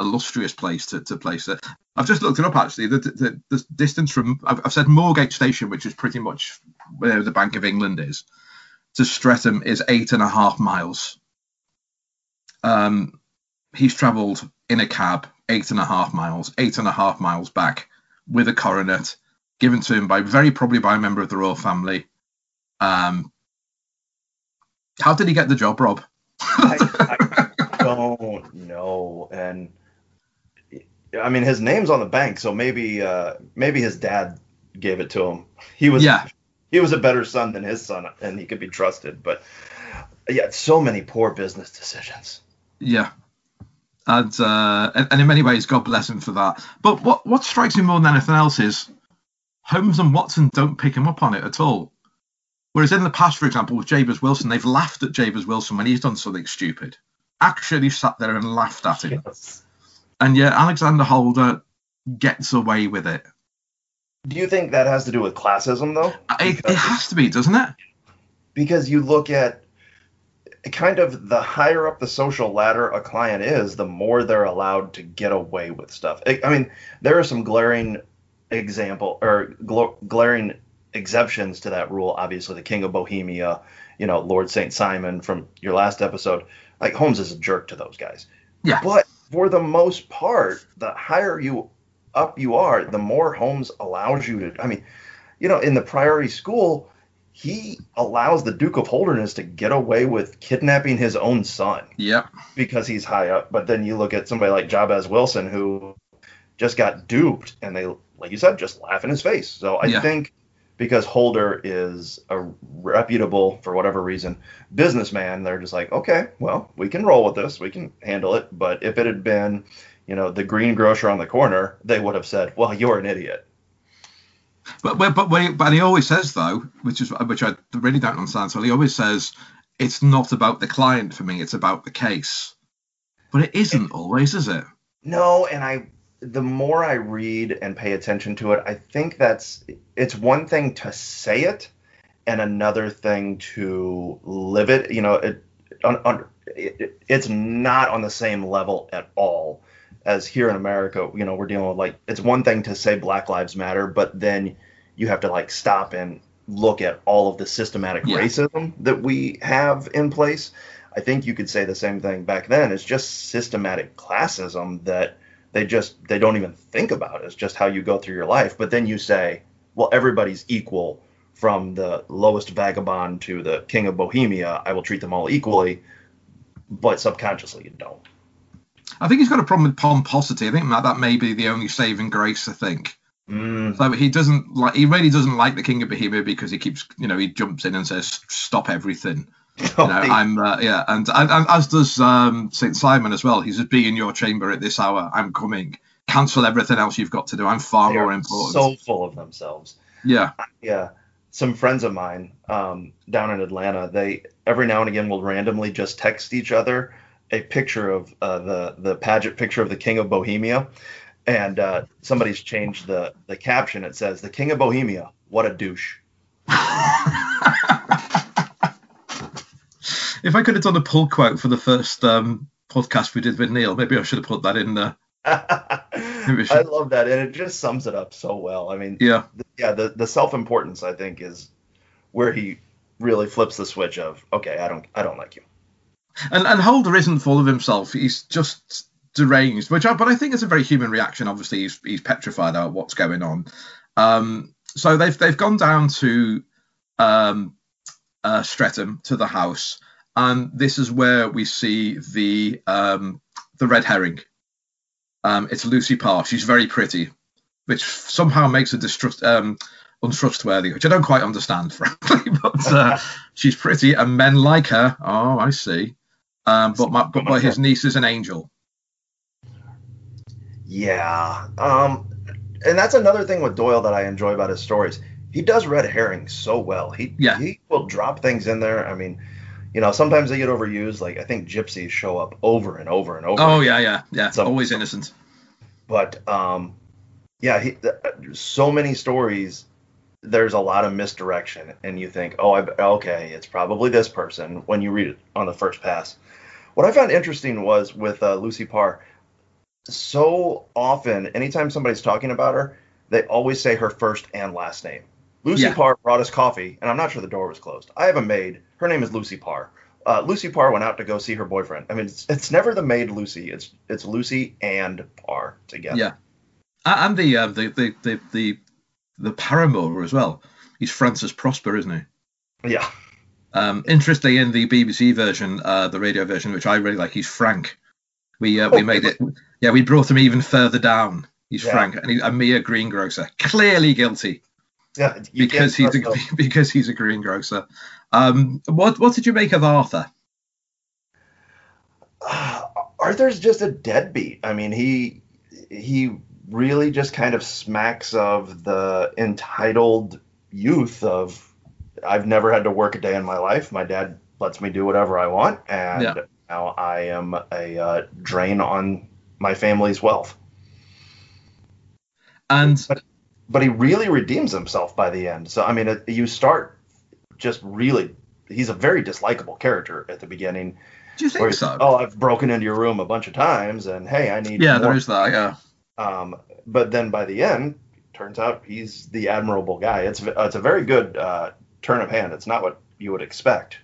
illustrious place to, to place it. I've just looked it up actually. The, the, the distance from I've, I've said Moorgate Station, which is pretty much where the Bank of England is, to Streatham is eight and a half miles. Um, he's travelled in a cab eight and a half miles, eight and a half miles back with a coronet given to him by very probably by a member of the royal family. Um, how did he get the job, Rob? I, I don't know, and I mean his name's on the bank, so maybe uh, maybe his dad gave it to him. He was Yeah. he was a better son than his son, and he could be trusted. But yeah, so many poor business decisions. Yeah. And, uh, and and in many ways, God bless him for that. But what, what strikes me more than anything else is Holmes and Watson don't pick him up on it at all. Whereas in the past, for example, with Jabez Wilson, they've laughed at Jabez Wilson when he's done something stupid. Actually sat there and laughed at him. Yes. And yet Alexander Holder gets away with it. Do you think that has to do with classism, though? Uh, it, it has to be, doesn't it? because you look at kind of the higher up the social ladder a client is, the more they're allowed to get away with stuff. I I mean, there are some glaring example or gl- glaring exceptions to that rule. Obviously, the King of Bohemia, you know, Lord Saint Simon from your last episode. Like Holmes is a jerk to those guys. Yeah. But for the most part, the higher you up you are, the more Holmes allows you to. I mean, you know, in the Priory School, he allows the Duke of Holderness to get away with kidnapping his own son Yep. because he's high up. But then you look at somebody like Jabez Wilson who just got duped, and they, like you said, just laugh in his face. So I Yeah. think because Holder is a reputable, for whatever reason, businessman, they're just like, okay, well, we can roll with this, we can handle it. But if it had been, you know, the greengrocer on the corner, they would have said, well, you're an idiot. But but but, but he always says though, which is which I really don't understand. So he always says it's not about the client for me; it's about the case. But it isn't always, is it? No, and I the more I read and pay attention to it, I think that's it's one thing to say it and another thing to live it. You know, it, on, on, it it's not on the same level at all as here in America. You know, we're dealing with like it's one thing to say Black Lives Matter, but then you have to like stop and look at all of the systematic Yeah. racism that we have in place. I think you could say the same thing back then. It's just systematic classism that they just they don't even think about. It. It's just how you go through your life. But then you say, well, everybody's equal from the lowest vagabond to the king of Bohemia. I will treat them all equally, but subconsciously you don't. I think he's got a problem with pomposity. I think that that may be the only saving grace. I think. Mm, So he doesn't like. He really doesn't like the King of Bohemia because he keeps, you know, he jumps in and says, "Stop everything." You know, I'm, uh, yeah, and, and, and as does um, Saint Simon as well. He says, "Be in your chamber at this hour. I'm coming. Cancel everything else you've got to do. I'm far they more important." so full of themselves. yeah, Yeah. Some friends of mine um, down in Atlanta, they every now and again will randomly just text each other a picture of uh, the the pageant picture of the King of Bohemia, and uh, somebody's changed the the caption. It says, "The King of Bohemia, what a douche." if I could have done a pull quote for the first um, podcast we did with Neil, maybe I should have put that in there. I love that, and it just sums it up so well. I mean, Yeah, yeah, the the self importance I think is where he really flips the switch of okay, I don't I don't like you. and and Holder isn't full of himself. He's just deranged, which I, but I think it's a very human reaction. Obviously, he's he's petrified about what's going on. Um, so they've they've gone down to um, uh, Streatham to the house, and this is where we see the um, the red herring. Um, it's Lucy Parr. She's very pretty, which somehow makes her distrust, um, untrustworthy, which I don't quite understand, frankly. But uh, she's pretty, and men like her. Oh, I see. Um, but my, but my, his niece is an angel. Yeah. Um, and that's another thing with Doyle that I enjoy about his stories. He does red herring so well. He Yeah. he will drop things in there. I mean, you know, sometimes they get overused. Like I think gypsies show up over and over and over. Oh yeah, yeah, yeah. Some- Always innocent. But um, yeah, he, so many stories there's a lot of misdirection, and you think, oh, I, okay, it's probably this person when you read it on the first pass. What I found interesting was with uh, Lucy Parr. So often, anytime somebody's talking about her, they always say her first and last name. Lucy Yeah. Parr brought us coffee, and I'm not sure the door was closed. I have a maid. Her name is Lucy Parr. Uh, Lucy Parr went out to go see her boyfriend. I mean, it's, it's never the maid Lucy. It's it's Lucy and Parr together. Yeah. A- And the, uh, the, the, the, the, the paramour as well. He's Francis Prosper, isn't he? Yeah. Um, interestingly, in the BBC version, uh, the radio version, which I really like, he's Frank. We uh, we Oh, made it. Yeah, we brought him even further down. He's Yeah. Frank, and he's a mere greengrocer, clearly guilty Yeah. because he's a, because he's a greengrocer. Um, what what did you make of Arthur? Arthur's just a deadbeat. I mean, he he really just kind of smacks of the entitled youth of I've never had to work a day in my life. My dad lets me do whatever I want, and Yeah. now I am a uh, drain on my family's wealth. And But he really redeems himself by the end. So I mean, it, you start just really. He's a very dislikable character at the beginning. do you think so? Oh, I've broken into your room a bunch of times, and hey, I need yeah, more there is that. Yeah. Um, but then by the end, turns out he's the admirable guy. It's it's a very good uh, turn of hand. It's not what you would expect.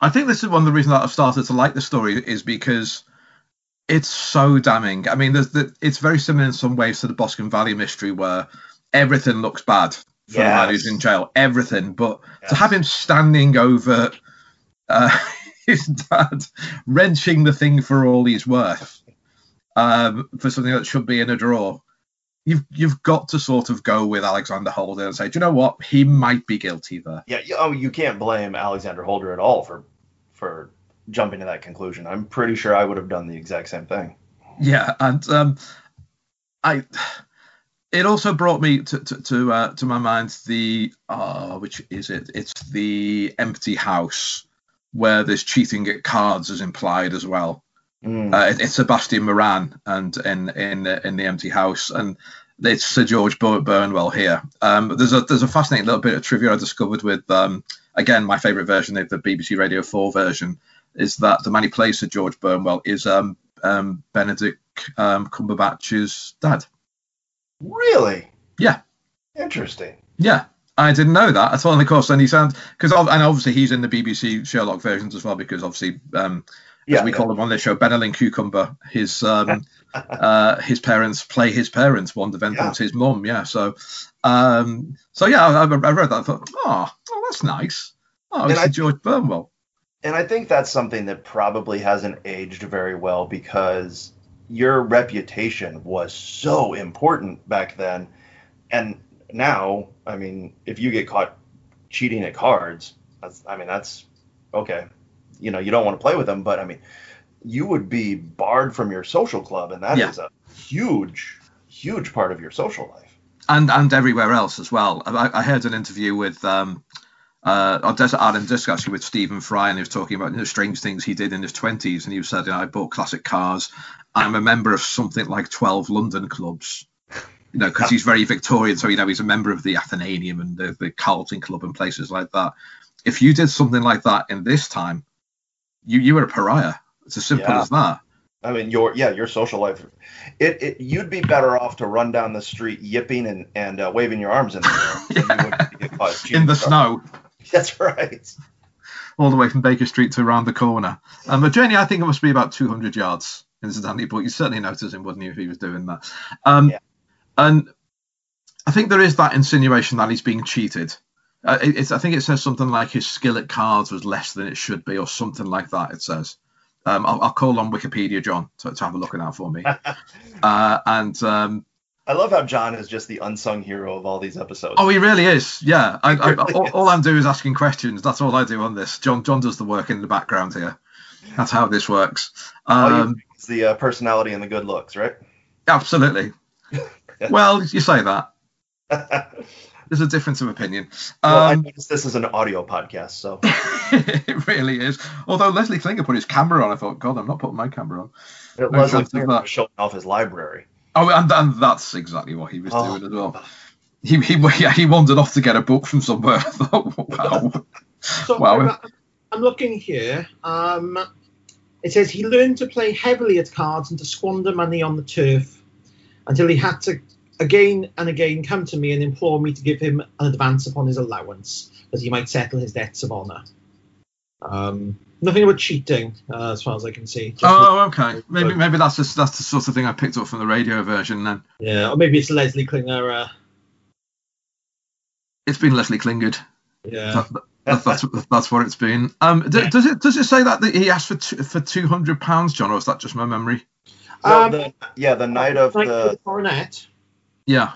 I think this is one of the reasons that I've started to like the story is because it's so damning. I mean, there's the, it's very similar in some ways to the Boscombe Valley mystery where everything looks bad for the man who's in jail, everything. But to have him standing over uh, his dad, wrenching the thing for all he's worth, um, for something that should be in a drawer. You've you've got to sort of go with Alexander Holder and say, do you know what? He might be guilty there. Yeah, you, oh, you can't blame Alexander Holder at all for for jumping to that conclusion. I'm pretty sure I would have done the exact same thing. Yeah, and um, I. It also brought me to to to, uh, to my mind the uh, which is it? It's the empty house where there's cheating at cards is implied as well. Mm. Uh, it- it's Sebastian Moran and in in in the empty house, and it's Sir George Bur- Burnwell here. Um, there's a there's a fascinating little bit of trivia I discovered with um, again my favourite version, the the BBC Radio Four version, is that the man who plays Sir George Burnwell is um, um, Benedict um, Cumberbatch's dad. really? Yeah. Interesting. Yeah, I didn't know that at all. And of course, then he sounds because and obviously he's in the BBC Sherlock versions as well because obviously um, Yeah, as we call him on this show, Benelin Cucumber. His um, uh, his parents play his parents. Wanda Ventham's his mum. Yeah. So um, so yeah, I, I read that. I thought, oh, oh that's nice. Oh, And it's I- George Burnwell. And I think that's something that probably hasn't aged very well because your reputation was so important back then. And now, I mean, if you get caught cheating at cards, that's, I mean, that's okay. You know, you don't want to play with them, but I mean, you would be barred from your social club, and that is Yeah. a huge, huge part of your social life. and and everywhere else as well. I, I heard an interview with um, uh, on Desert Island Disc actually with Stephen Fry, and he was talking about you know, strange things he did in his twenties, and he said, you know, I bought classic cars. I'm a member of something like twelve London clubs. You know, because he's very Victorian, so you know he's a member of the Athenaeum and the, the Carlton Club and places like that. If you did something like that in this time, you you were a pariah. It's as simple Yeah. as that. I mean, your yeah, your social life. It, it you'd be better off to run down the street yipping and and uh, waving your arms in the air than you would to get caught cheating In the snow. That's right. all the way from Baker Street to around the corner. Um, the journey, I think it must be about 200 yards, incidentally, but you certainly notice him, wouldn't you, if he was doing that? Um, Yeah. And I think there is that insinuation that he's being cheated. Uh, it, I think it says something like his skill at cards was less than it should be, or something like that. It says. Um, I'll, I'll call on Wikipedia, John, to, to have a look at that for me. uh, and um, I love how John is just the unsung hero of all these episodes. oh, he really is. Yeah, I, I, really all, is. all I'm doing is asking questions. That's all I do on this. John, John does the work in the background here. That's how this works. You Um, is the uh, personality and the good looks, right? absolutely. Well, you say that. There's a difference of opinion. well, I Um, noticed this is an audio podcast, so it really is. Although Leslie Klinger put his camera on, I thought, God, I'm not putting my camera on. No Leslie Klinger was showing off his library. Oh, and, and that's exactly what he was Oh. doing as well. he, he yeah, he wandered off to get a book from somewhere. I thought, wow. So Wow. I'm, I'm looking here. Um, it says he learned to play heavily at cards and to squander money on the turf until he had to again and again come to me and implore me to give him an advance upon his allowance that he might settle his debts of honour. Um, nothing about cheating, uh, as far as I can see. Just- Oh, okay. Maybe maybe that's just that's the sort of thing I picked up from the radio version. Then yeah, or maybe it's Leslie Klinger. Uh, it's been Leslie Klingard. yeah. That, that, that's that's what it's been. Um, d- Yeah. does it does it say that, that he asked for two, for two hundred pounds, John, or is that just my memory? No, Um, the, yeah, the night of Like the the coronet. Yeah.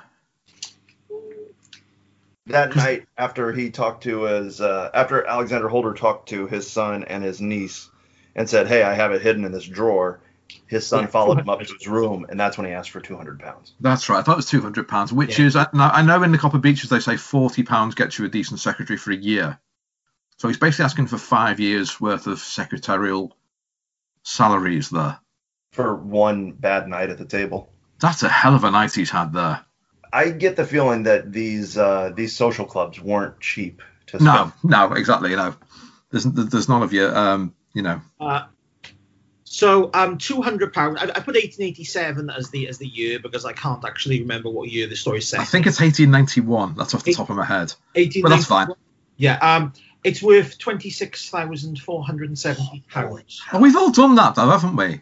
That night after he talked to his uh, after Alexander Holder talked to his son and his niece and said, "Hey, I have it hidden in this drawer." His son Yeah, followed him up to his room, and that's when he asked for two hundred pounds. That's right. I thought it was two hundred pounds, which Yeah. is I know- I know in the Copper Beaches they say forty pounds gets you a decent secretary for a year. So he's basically asking for five years worth of secretarial salaries there. for one bad night at the table. That's a hell of a night he's had there. I get the feeling that these uh, these social clubs weren't cheap to spend. No, no, exactly. You know, there's there's none of you. Um, you know, Uh, so um, two hundred pounds. I, I put eighteen eighty seven as the as the year because I can't actually remember what year the story set. I think it's 1891. That's off the Eight- top of my head. eighteen. But that's fine. Yeah. Um, it's worth twenty six thousand four hundred and seventy pounds. Oh, we've all done that though, haven't we?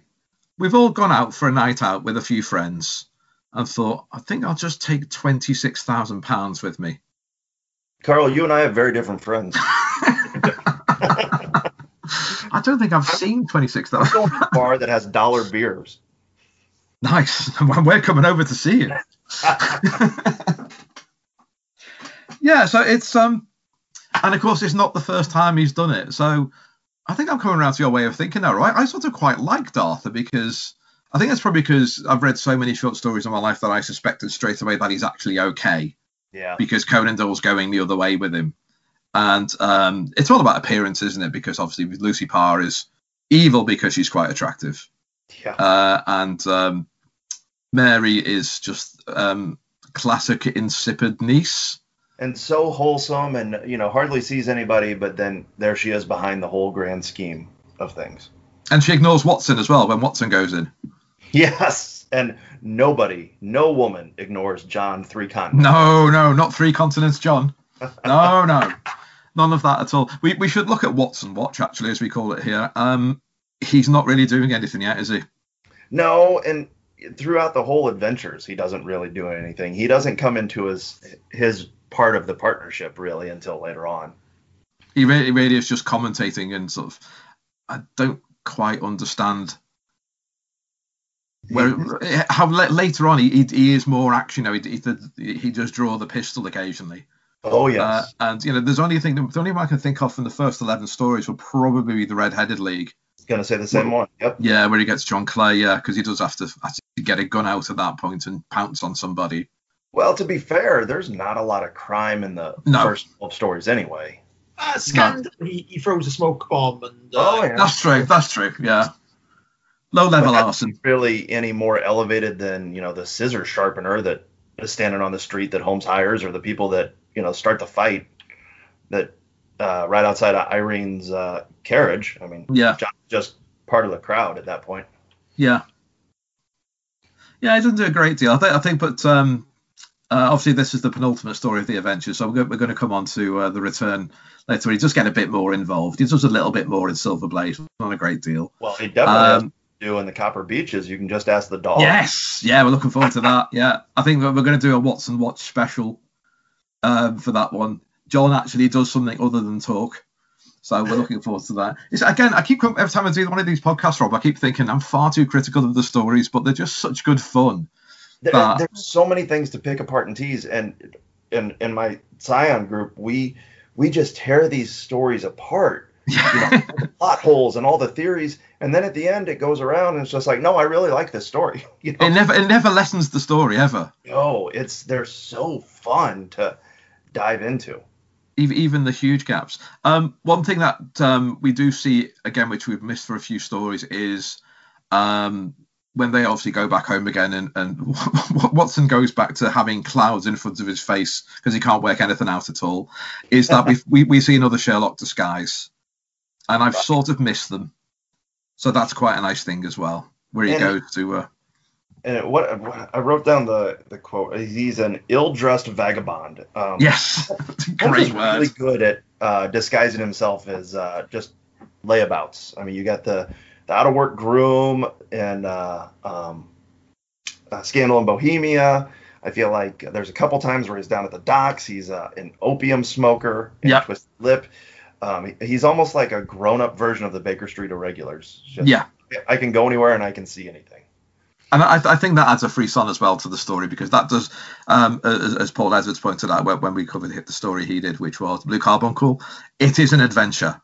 We've all gone out for a night out with a few friends and thought, I think I'll just take twenty six thousand pounds with me. Carl, you and I have very different friends. I don't think I've seen twenty six I'm thousand. going to a bar that has dollar beers. Nice. We're coming over to see you. yeah, so it's um, and of course it's not the first time he's done it. So I think I'm coming around to your way of thinking now, right? I sort of quite liked Arthur because I think that's probably because I've read so many short stories in my life that I suspected straight away that he's actually okay Yeah. because Conan Doyle's going the other way with him, and um, it's all about appearance, isn't it? Because obviously Lucy Parr is evil because she's quite attractive Yeah. uh, and um, Mary is just um, classic insipid niece. and so wholesome and you know hardly sees anybody but then there she is behind the whole grand scheme of things And she ignores Watson as well when Watson goes in. yes and nobody no woman ignores john three continents No, no, not three continents, John. No, no, none of that at all. We we should look at Watson Watch actually, as we call it here. Um, he's not really doing anything yet, is he? no and throughout the whole adventures he doesn't really do anything he doesn't come into his his part of the partnership really until later on He really, really is just commentating and sort of. I don't quite understand where how later on he, he, he is more action. You know, he, he he does draw the pistol occasionally. oh yes Uh, and you know, there's only thing the only one I can think of from the first eleven stories will probably be the Red-Headed League. gonna say the same one yep Yeah, where he gets John Clay. Yeah, because he does have to, have to get a gun out at that point and pounce on somebody. well to be fair there's not a lot of crime in the No. first 12 stories anyway Uh, scandal. He, he throws a smoke bomb and. Uh, oh yeah That's true. That's true. Yeah. Low level arson. really any more elevated than you know the scissor sharpener that is standing on the street that Holmes hires, or the people that you know start the fight that uh, right outside of Irene's uh, carriage. I mean, Yeah. John's just part of the crowd at that point. Yeah. Yeah, he doesn't do a great deal. I think, I think but um, uh, obviously this is the penultimate story of the adventure, so we're going, to come on to uh, the return later. He does get a bit more involved. He does a little bit more in Silver Blaze, not a great deal. Well, he definitely Um, do in the Copper Beaches. You can just ask the dog. Yes, yeah, we're looking forward to that. Yeah, I think we're, we're going to do a Watson Watch special um, for that one. John actually does something other than talk, so we're looking forward to that. It's, again, I keep every time I do one of these podcasts, Rob, I keep thinking I'm far too critical of the stories, but they're just such good fun. There- there's so many things to pick apart and tease, and in in my Scion group, we we just tear these stories apart. You know, plot holes and all the theories, and then at the end it goes around and it's just like, no, I really like this story. You know, It never it never lessens the story ever. no, it's they're so fun to dive into. Even even the huge gaps. Um, one thing that um, we do see again, which we've missed for a few stories, is um, when they obviously go back home again, and, and Watson goes back to having clouds in front of his face because he can't work anything out at all, is that we we we see another Sherlock disguise, and I've sort of missed them, so that's quite a nice thing as well, where he And- goes to. Uh, And what I wrote down the the quote. He's an ill-dressed vagabond. Um, yes, great word. really good at uh, disguising himself as uh, just layabouts. I mean, you got the the out of work groom and uh, um, uh, Scandal in Bohemia. I feel like there's a couple times where he's down at the docks. He's uh, an opium smoker. and Yep. Twisted lip. Um, he's almost like a grown-up version of the Baker Street Irregulars. Just, Yeah, I can go anywhere and I can see anything. And I, I think that adds a frisson as well to the story because that does, um, as, as Paul Edwards pointed out when, when we covered the story he did, which was Blue Carbuncle, it is an adventure.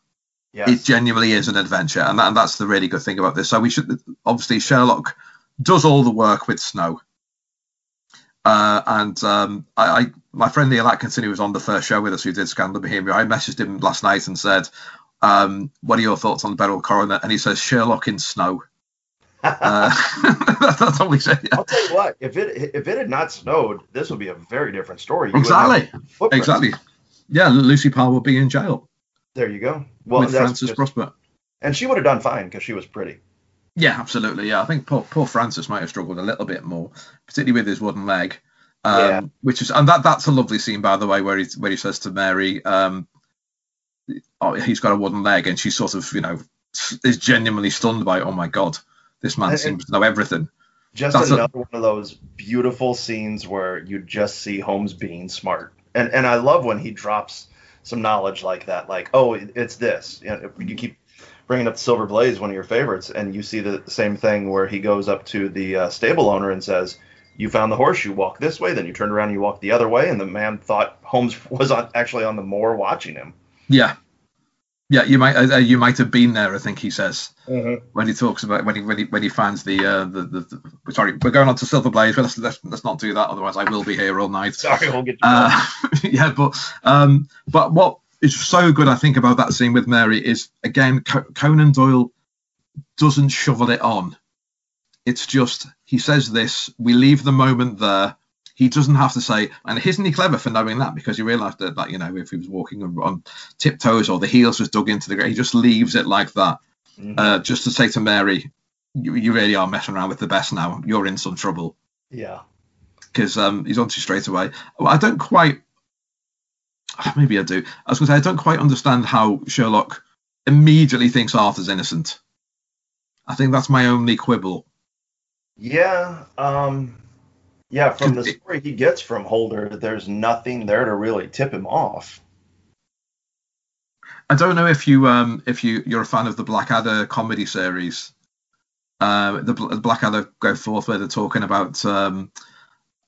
Yes. It genuinely is an adventure, and, that, and that's the really good thing about this. So we should obviously Sherlock does all the work with Snow, uh, and um, I, I my friend Neil Atkinson, who was on the first show with us, who did Scandal Bohemia, I messaged him last night and said, um, "What are your thoughts on the Beryl Coronet?" And he says, "Sherlock in snow." Uh, that's all he said. I'll tell you what. If it if it had not snowed, this would be a very different story. You Exactly. Exactly. Yeah, Lucy Parr would be in jail There you go. Well, with Francis Prosper. and she would have done fine because she was pretty. Yeah, absolutely. Yeah, I think poor, poor Francis might have struggled a little bit more, particularly with his wooden leg. Um, Yeah. Which is, and that that's a lovely scene, by the way, where he where he says to Mary, um, "Oh, he's got a wooden leg," and she sort of, you know, is genuinely stunned by, "Oh my god, this man seems to know everything." Just That's a- another one of those beautiful scenes where you just see Holmes being smart. And and I love when he drops some knowledge like that, like, oh, it's this. You, know, you keep bringing up the Silver Blaze, one of your favorites, and you see the same thing where he goes up to the uh, stable owner and says, "You found the horse. You walk this way. Then you turned around and you walk the other way." And the man thought Holmes was on, actually on the moor watching him. Yeah, yeah, you might uh, you might have been there. I think he says when he talks about when he when he when he finds the uh, the, the, the sorry, we're going on to Silver Blaze, but let's, let's let's not do that. Otherwise, I will be here all night. Sorry, we'll get you. Uh, yeah, but um, but what is so good, I think, about that scene with Mary is again Co- Conan Doyle doesn't shovel it on. It's just he says this, we leave the moment there. He doesn't have to say, and isn't he clever for knowing that? Because he realised that, that you know, if he was walking on, on tiptoes or the heels was dug into the ground, he just leaves it like that, Mhm. uh, just to say to Mary, you, you really are messing around with the best now. You're in some trouble yeah. because um, he's on to you straight away. Well, I don't quite. Maybe I do. I was going to say I don't quite understand how Sherlock immediately thinks Arthur's innocent. I think that's my only quibble. Yeah, um, yeah. From the story he gets from Holder, there's nothing there to really tip him off. I don't know if you um if you you're a fan of the Blackadder comedy series. Uh, the Bl- Blackadder go forth where they're talking about um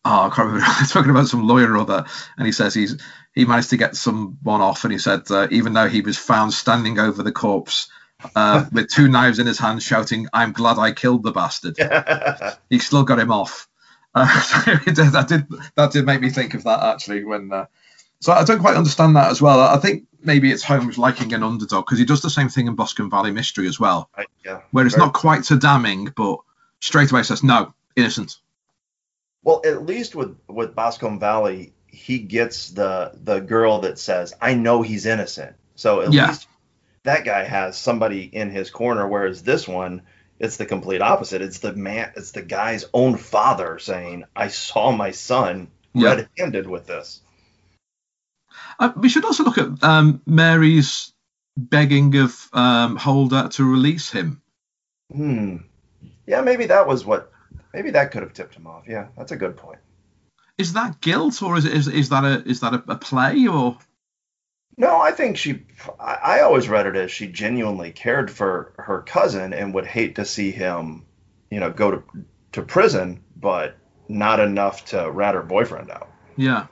oh I can't remember they're talking about some lawyer or other and he says he's he managed to get someone off and he said uh, even though he was found standing over the corpse uh, with two knives in his hand shouting I'm glad I killed the bastard he still got him off. Uh, so did, that did that did make me think of that actually when. Uh, so I don't quite understand that as well. I think maybe it's Holmes liking an underdog because he does the same thing in Boscombe Valley Mystery as well, I- yeah. where it's Very- not quite so damning, but straight away says no, innocent. Well, at least with with Boscombe Valley, he gets the the girl that says, "I know he's innocent." So at Yeah. least that guy has somebody in his corner. Whereas this one, it's the complete opposite. It's the man. It's the guy's own father saying, "I saw my son Yeah. red-handed with this." Uh, we should also look at um, Mary's begging of um, Holder to release him. Hmm. Yeah, maybe that was what. Maybe that could have tipped him off. Yeah, that's a good point. Is that guilt or is it, is, is that a is that a, a play or No, I think she. I, always read it as she genuinely cared for her cousin and would hate to see him, you know, go to to prison, but not enough to rat her boyfriend out. Yeah.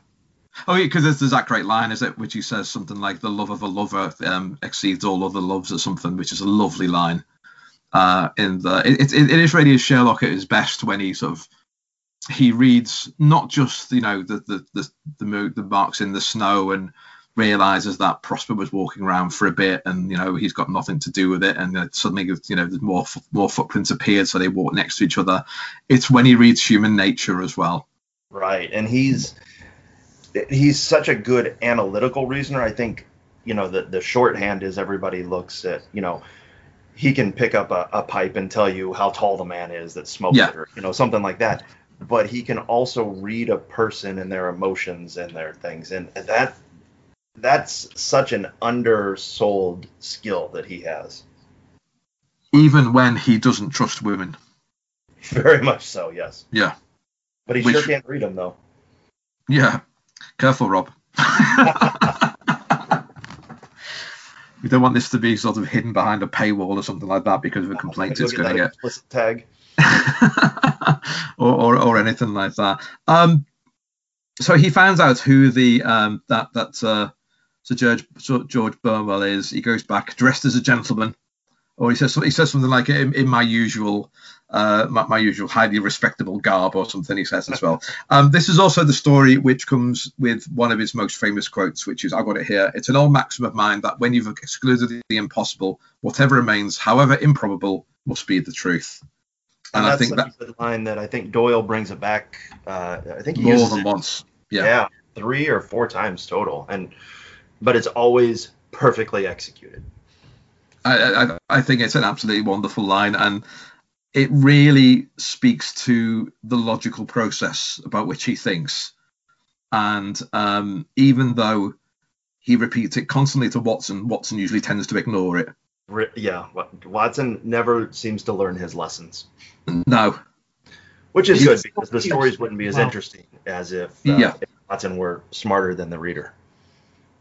Oh, yeah, because there's, there's that great line, is it, which he says something like "the love of a lover um, exceeds all other loves" or something, which is a lovely line. Uh, in the it, it, it is really as Sherlock at his best when he sort of he reads not just you know the the the the, the marks in the snow and realizes that Prosper was walking around for a bit, and you know he's got nothing to do with it, and uh, suddenly you know there's more more footprints appeared, so they walk next to each other. It's when he reads Human Nature as well. Right, and he's he's such a good analytical reasoner. I think you know the the shorthand is everybody looks at you know he can pick up a, a pipe and tell you how tall the man is that smokes Yeah. it or you know something like that but he can also read a person and their emotions and their things and that that's such an undersold skill that he has Even when he doesn't trust women. very much so yes Yeah. but he Which- sure can't read them though Yeah. Careful, Rob. we don't want this to be sort of hidden behind a paywall or something like that because of a complaint it's going to get. explicit tag or, or or anything like that. Um, so he finds out who the um, that that uh, Sir George Sir George Burnwell is. He goes back dressed as a gentleman, or he says he says something like in, in my usual uh, my, my usual highly respectable garb or something. He says as well. Um, this is also the story which comes with one of his most famous quotes, which is I got it here. It's an old maxim of mine that when you've excluded the impossible, whatever remains, however improbable, must be the truth. And, I that's think such that line that I think Doyle brings it back. Uh, I think he more than it, once. Yeah. yeah. three or four times total, and but it's always perfectly executed. I, I, I think it's an absolutely wonderful line, and it really speaks to the logical process about which he thinks. And um, even though he repeats it constantly to Watson, Watson usually tends to ignore it. Yeah, Watson never seems to learn his lessons, No, which is He's- good because the stories wouldn't be as interesting as if, uh, Yeah. if Watson were smarter than the reader.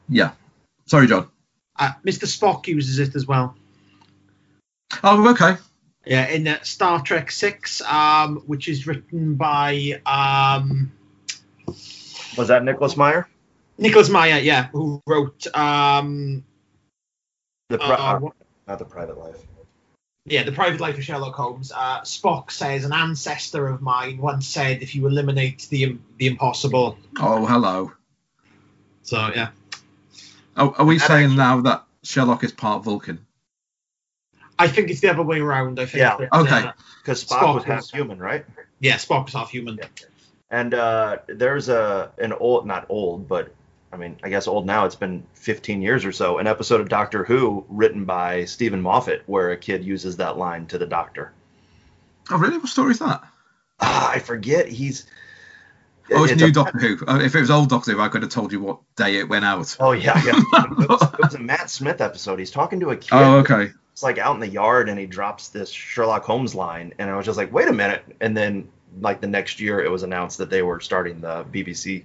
Yeah. Sorry, John. Uh, Mr. Spock uses it as well. Oh, okay. Yeah, in uh, Star Trek Six, um, which is written by um, Was that Nicholas Meyer? Nicholas Meyer. Yeah, who wrote um, The pri- uh, uh, not the Private Life. yeah, The Private Life of Sherlock Holmes. Uh, Spock says an ancestor of mine once said, "If you eliminate the the impossible." Oh, hello. So yeah, Oh, are we That saying actually- now that Sherlock is part Vulcan? I think it's the other way around. I think. Yeah, that, okay. uh, Because Spock, Spock was half was- human, right? yeah, Spock was half human. And uh, there's a an old, not old, but I mean, I guess old now. It's been 15 years or so. An episode of Doctor Who written by Steven Moffat, where a kid uses that line to the Doctor. Oh, really? What story is that? Ah, I forget. He's. Oh, it's, new a- Doctor Who. Oh, if it was old Doctor Who, I could have told you what day it went out. Oh yeah, yeah. it, was, it was a Matt Smith episode. He's talking to a kid. Oh, okay. It's like out in the yard, and he drops this Sherlock Holmes line, and I was just like, wait a minute. And then, like the next year, it was announced that they were starting the BBC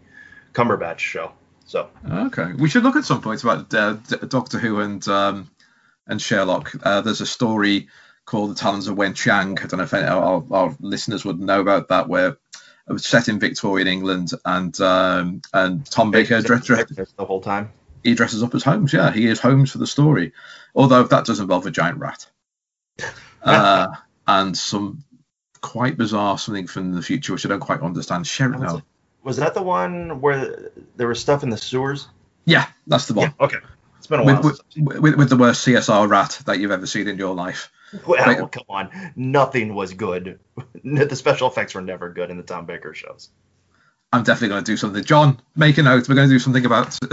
Cumberbatch show. So Okay, we should look at some points about uh, Doctor Who and um, and Sherlock. Uh, there's a story called The Talons of Weng-Chiang. I don't know if any, our, our listeners would know about that, where set in Victorian England, and um, and Tom Baker the whole time. he dresses up as Holmes. Yeah, he is Holmes for the story, although that does involve a giant rat uh, and some quite bizarre something from the future which I don't quite understand. Sherry, Was, was that the one where there was stuff in the sewers? Yeah, that's the one. Okay. It's been a while. With, with, with, with the worst CSR rat that you've ever seen in your life. Well, Right. come on. Nothing was good. the special effects were never good in the Tom Baker shows. I'm definitely going to do something. John, make a note. We're going to do something about.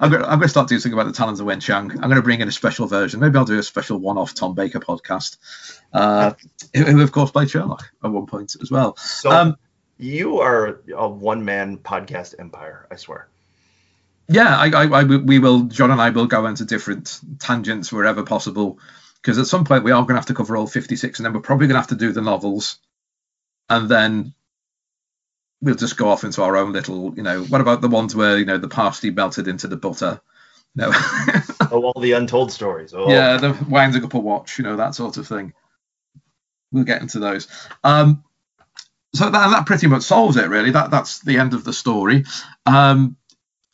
I'm going, to, I'm going to start doing something about the talons of Weng-Chiang. I'm going to bring in a special version. Maybe I'll do a special one-off Tom Baker podcast, uh, who, of course played Sherlock at one point as well. So Um, you are a one man podcast empire, I swear. Yeah, I, I, I, we will. John and I will go into different tangents wherever possible, because at some point we are going to have to cover all 56, and then we're probably going to have to do the novels, and then we'll just go off into our own little. You know, what about the ones where you know the parsley melted into the butter? No. Oh, all the untold stories. Oh, yeah, the winding up a watch, you know, that sort of thing. We'll get into those. Um, so that, that pretty much solves it, really. That that's the end of the story. Um,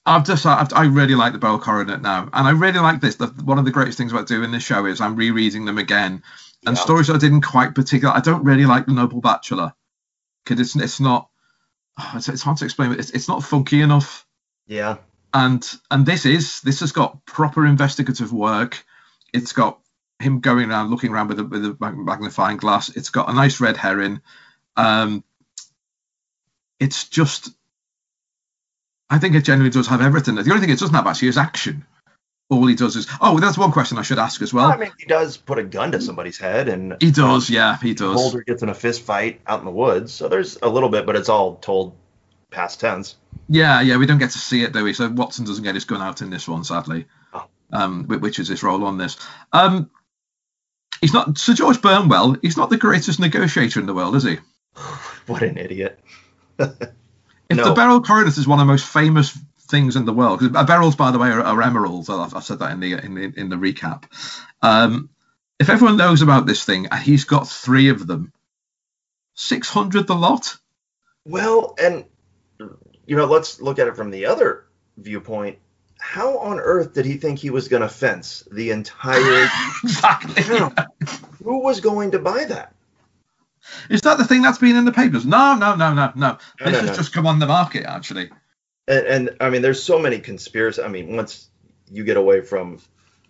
I've just I've, I really like the Beryl Coronet now, and I really like this. The, one of the greatest things about doing this show is I'm rereading them again, and Yeah. stories that I didn't quite particular. I don't really like the Noble Bachelor because it's it's not. oh, It's, it's hard to explain, but it's, it's not funky enough. Yeah. and and this is this has got proper investigative work. It's got him going around looking around with a with a magnifying glass. It's got a nice red herring. Um, it's just, I think it generally does have everything. The only thing it doesn't have actually is action. All he does is oh, that's one question I should ask as well. I mean, he does put a gun to somebody's head, and he does, yeah, he does. Boulder gets in a fist fight out in the woods. So there's a little bit, but it's all told past tense. Yeah, yeah, we don't get to see it, do we? So Watson doesn't get his gun out in this one, sadly. Oh. Um, which is his role on this. Um, he's not Sir George Burnwell. He's not the greatest negotiator in the world, is he? What an idiot. If No. the beryl coronet is one of the most famous things in the world, 'cause uh, beryls, by the way, are, are emeralds. I've, I've said that in the in the, in the recap. Um, if everyone knows about this thing, and he's got three of them, six hundred the lot. Well, and you know, let's look at it from the other viewpoint. How on earth did he think he was going to fence the entire exactly. Who was going to buy that? Is that the thing that's been in the papers? No, no, no, no, no. No, This no, has no. just come on the market, actually. And, and I mean, there's so many conspiracy. I mean, once you get away from,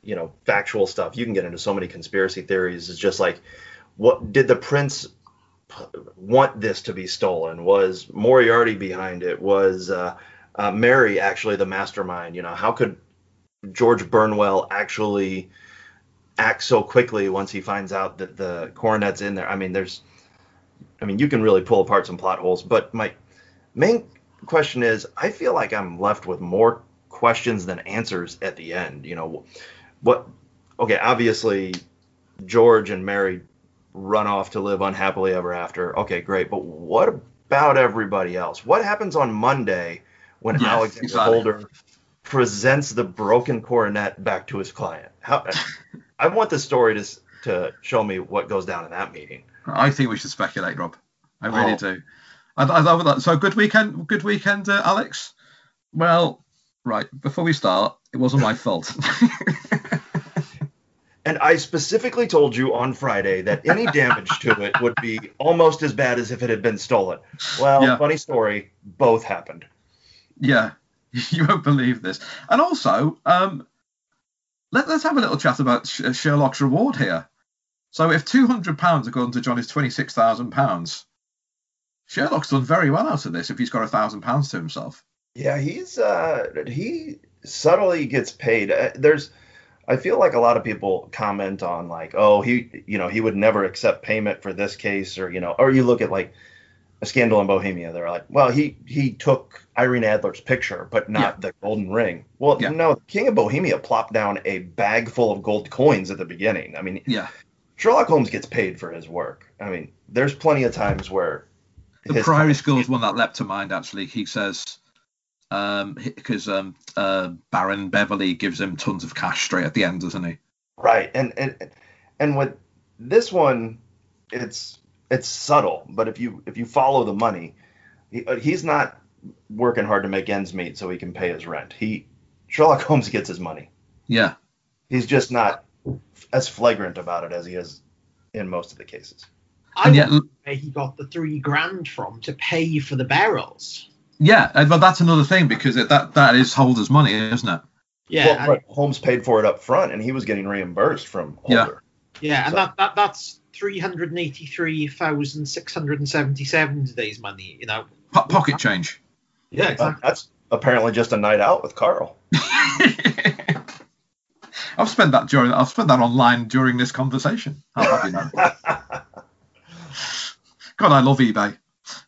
you know, factual stuff, you can get into so many conspiracy theories. It's just like, what did the prince want this to be stolen? Was Moriarty behind it? Was uh, uh, Mary actually the mastermind? You know, how could George Burnwell actually act so quickly once he finds out that the coronet's in there? I mean, there's, I mean, you can really pull apart some plot holes. But my main question is, I feel like I'm left with more questions than answers at the end. You know, what? Okay, obviously, George and Mary run off to live unhappily ever after. Okay, great. But what about everybody else? What happens on Monday when Yes, Alexander exactly. Holder presents the broken coronet back to his client? How? I want the story to to show me what goes down in that meeting. I think we should speculate, Rob. I really Oh. do. I, I love that. So good weekend, good weekend, uh, Alex. Well, right before we start, it wasn't my fault. And I specifically told you on Friday that any damage to it would be almost as bad as if it had been stolen. Well, Yeah. funny story, both happened. yeah, you won't believe this. And also, um, let, let's have a little chat about Sherlock's reward here. So, if two hundred pounds are going to John is twenty six thousand pounds, Sherlock's done very well out of this. If he's got a thousand pounds to himself. Yeah, he's uh he subtly gets paid. Uh, there's I feel like a lot of people comment on like, oh, he you know, he would never accept payment for this case or you know, or you look at like a scandal in Bohemia, they're like, well, he he took Irene Adler's picture, but not the golden ring. Well, Yeah. no, King of Bohemia plopped down a bag full of gold coins at the beginning. I mean, Yeah, Sherlock Holmes gets paid for his work. I mean, there's plenty of times where the School is one that leapt to mind. Actually, he says because um, uh, Baron Beverly gives him tons of cash straight at the end, doesn't he? Right, and and and with this one, it's it's subtle, but if you if you follow the money, he, uh, he's not working hard to make ends meet so he can pay his rent. He Sherlock Holmes gets his money. Yeah, He's just not as flagrant about it as he is in most of the cases. I and yet, wonder where he got the three grand from to pay for the beryls. yeah, but that's another thing because it, that that is Holder's money, isn't it? Yeah, well, and, but Holmes paid for it up front, and he was getting reimbursed from Yeah. Holder. yeah, and So- that, that that's three hundred eighty three thousand six hundred and seventy seven today's money. You know. Po- pocket change. Yeah, Uh, that's apparently just a night out with Carl. I've spent that during. I've spent that online during this conversation. How happy. God, I love eBay.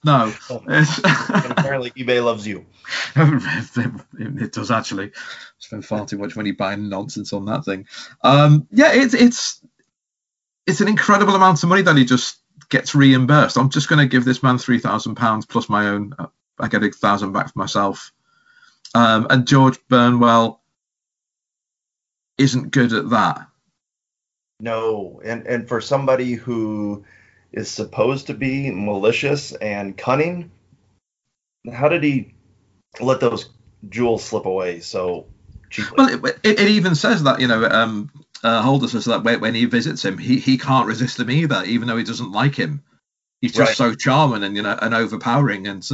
No, apparently eBay loves you. it does actually. Spend far too much money buying nonsense on that thing. Um, yeah, it's it's it's an incredible amount of money that he just gets reimbursed. I'm just going to give this man three thousand pounds plus my own. uh, I get a thousand back for myself. Um, and George Burnwell isn't good at that. No, and and for somebody who is supposed to be malicious and cunning, how did he let those jewels slip away so cheaply? Well, it, it, it even says that you know um, uh, Holder says that when, when he visits him, he, he can't resist him either, even though he doesn't like him. He's just Right. so charming and you know and overpowering. And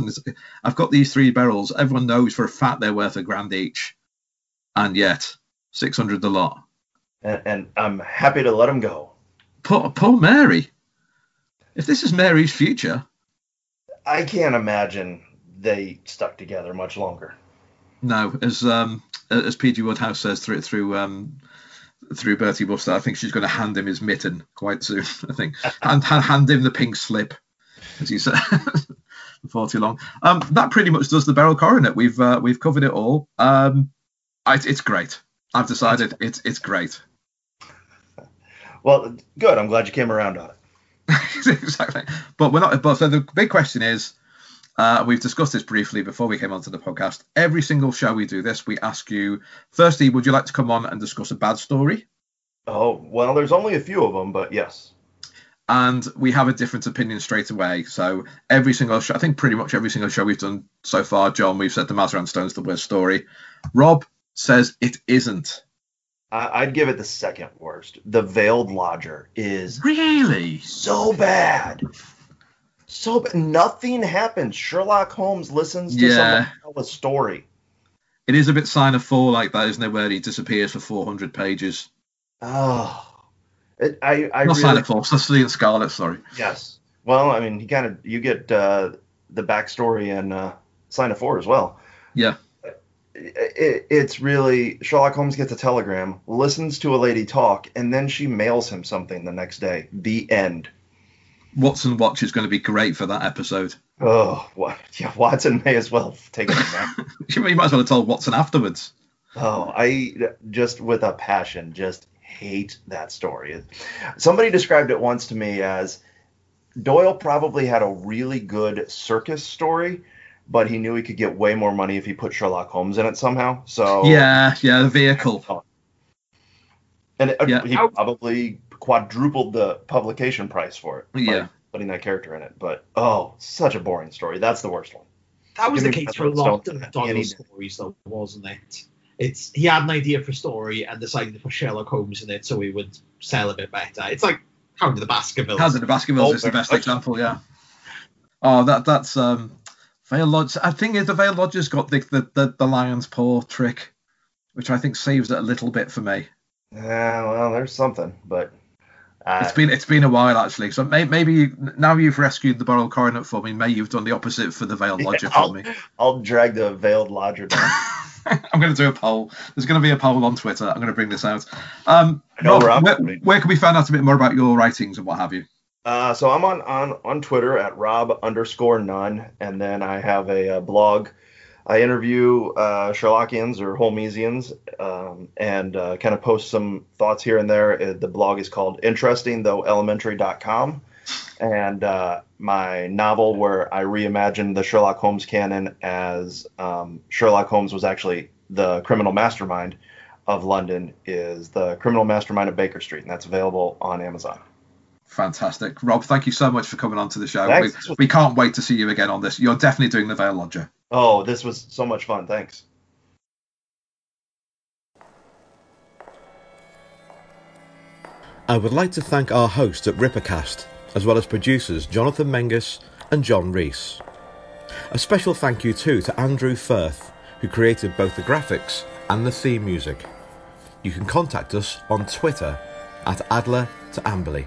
I've got these three beryls. Everyone knows for a fact they're worth a grand each, and yet six hundred the lot. and, and I'm happy to let him go. Poor, poor Mary. If this is Mary's future, I can't imagine they stuck together much longer. no, as um as PG Wodehouse says through through um through Bertie Wooster, I think she's going to hand him his mitten quite soon. I think and hand, hand him the pink slip, as you said. Before too long. Um, that pretty much does the beryl coronet. We've uh, we've covered it all. Um, I, it's great. I've decided it's it's great. Well, good. I'm glad you came around on it. exactly. But we're not. But so the big question is, uh, we've discussed this briefly before we came onto the podcast. Every single show we do this, we ask you. Firstly, would you like to come on and discuss a bad story? Oh, well, there's only a few of them, but yes. And we have a different opinion straight away. So every single show, I think pretty much every single show we've done so far, John, we've said the Mazarin Stone's the worst story. Rob says it isn't. I, I'd give it the second worst. The Veiled Lodger is Really? so bad. So bad. Nothing happens. Sherlock Holmes listens to Yeah. someone tell a story. It is a bit sign of four like that, isn't it? Where he disappears for 400 pages. Oh, it, I, I Not really, sign of four, Study in Scarlet, sorry. yes. Well, I mean, you kind of you get uh, the backstory in uh, Sign of Four as well. Yeah. It, it's really Sherlock Holmes gets a telegram, listens to a lady talk, and then she mails him something the next day. The end. Watson Watch is going to be great for that episode. Oh, what? Yeah, Watson may as well take it back. you might as well have told Watson afterwards. Oh, I just with a passion just hate that story. Somebody described it once to me as Doyle probably had a really good circus story, but he knew he could get way more money if he put Sherlock Holmes in it somehow. So Yeah, yeah, the vehicle. and it, Yeah. he probably quadrupled the publication price for it. by Yeah. putting that character in it. But oh, such a boring story. That's the worst one. That was the Give me case for a Stone lot of that. Stories, though, wasn't it? It's he had an idea for a story and decided to put Sherlock Holmes in it so he would sell a bit better. It's like Hound of the Baskervilles. Hound of the Baskervilles Oh, is the best example, yeah. Oh, that that's um Vale Lodge. I think the Vale Lodge has got the, the, the, the lion's paw trick, which I think saves it a little bit for me. Yeah, well, there's something, but uh, It's been it's been a while actually. So may, maybe you, now you've rescued the Beryl Coronet for me. May you've done the opposite for the Veiled Lodger I'll, for me. I'll drag the veiled lodger down. I'm going to do a poll. There's going to be a poll on Twitter. I'm going to bring this out. Um, know Rob, where I'm where, voting. where can we find out a bit more about your writings and what have you? Uh, so I'm on, on on Twitter at Rob underscore none, and then I have a, uh blog. I interview uh, Sherlockians or Holmesians um, and uh, kind of post some thoughts here and there. Uh, the blog is called Interesting Though Elementary.com, and uh, my novel where I reimagined the Sherlock Holmes canon as um, Sherlock Holmes was actually the criminal mastermind of London is the criminal mastermind of Baker Street, and that's available on Amazon. Fantastic. Rob, thank you so much for coming on to the show. Thanks. We, we can't wait to see you again on this. You're definitely doing the Veiled Lodger. Oh, this was so much fun. Thanks. I would like to thank our hosts at Rippercast, as well as producers Jonathan Mengus and John Reese. A special thank you too to Andrew Firth, who created both the graphics and the theme music. You can contact us on Twitter at Adler to Amberley.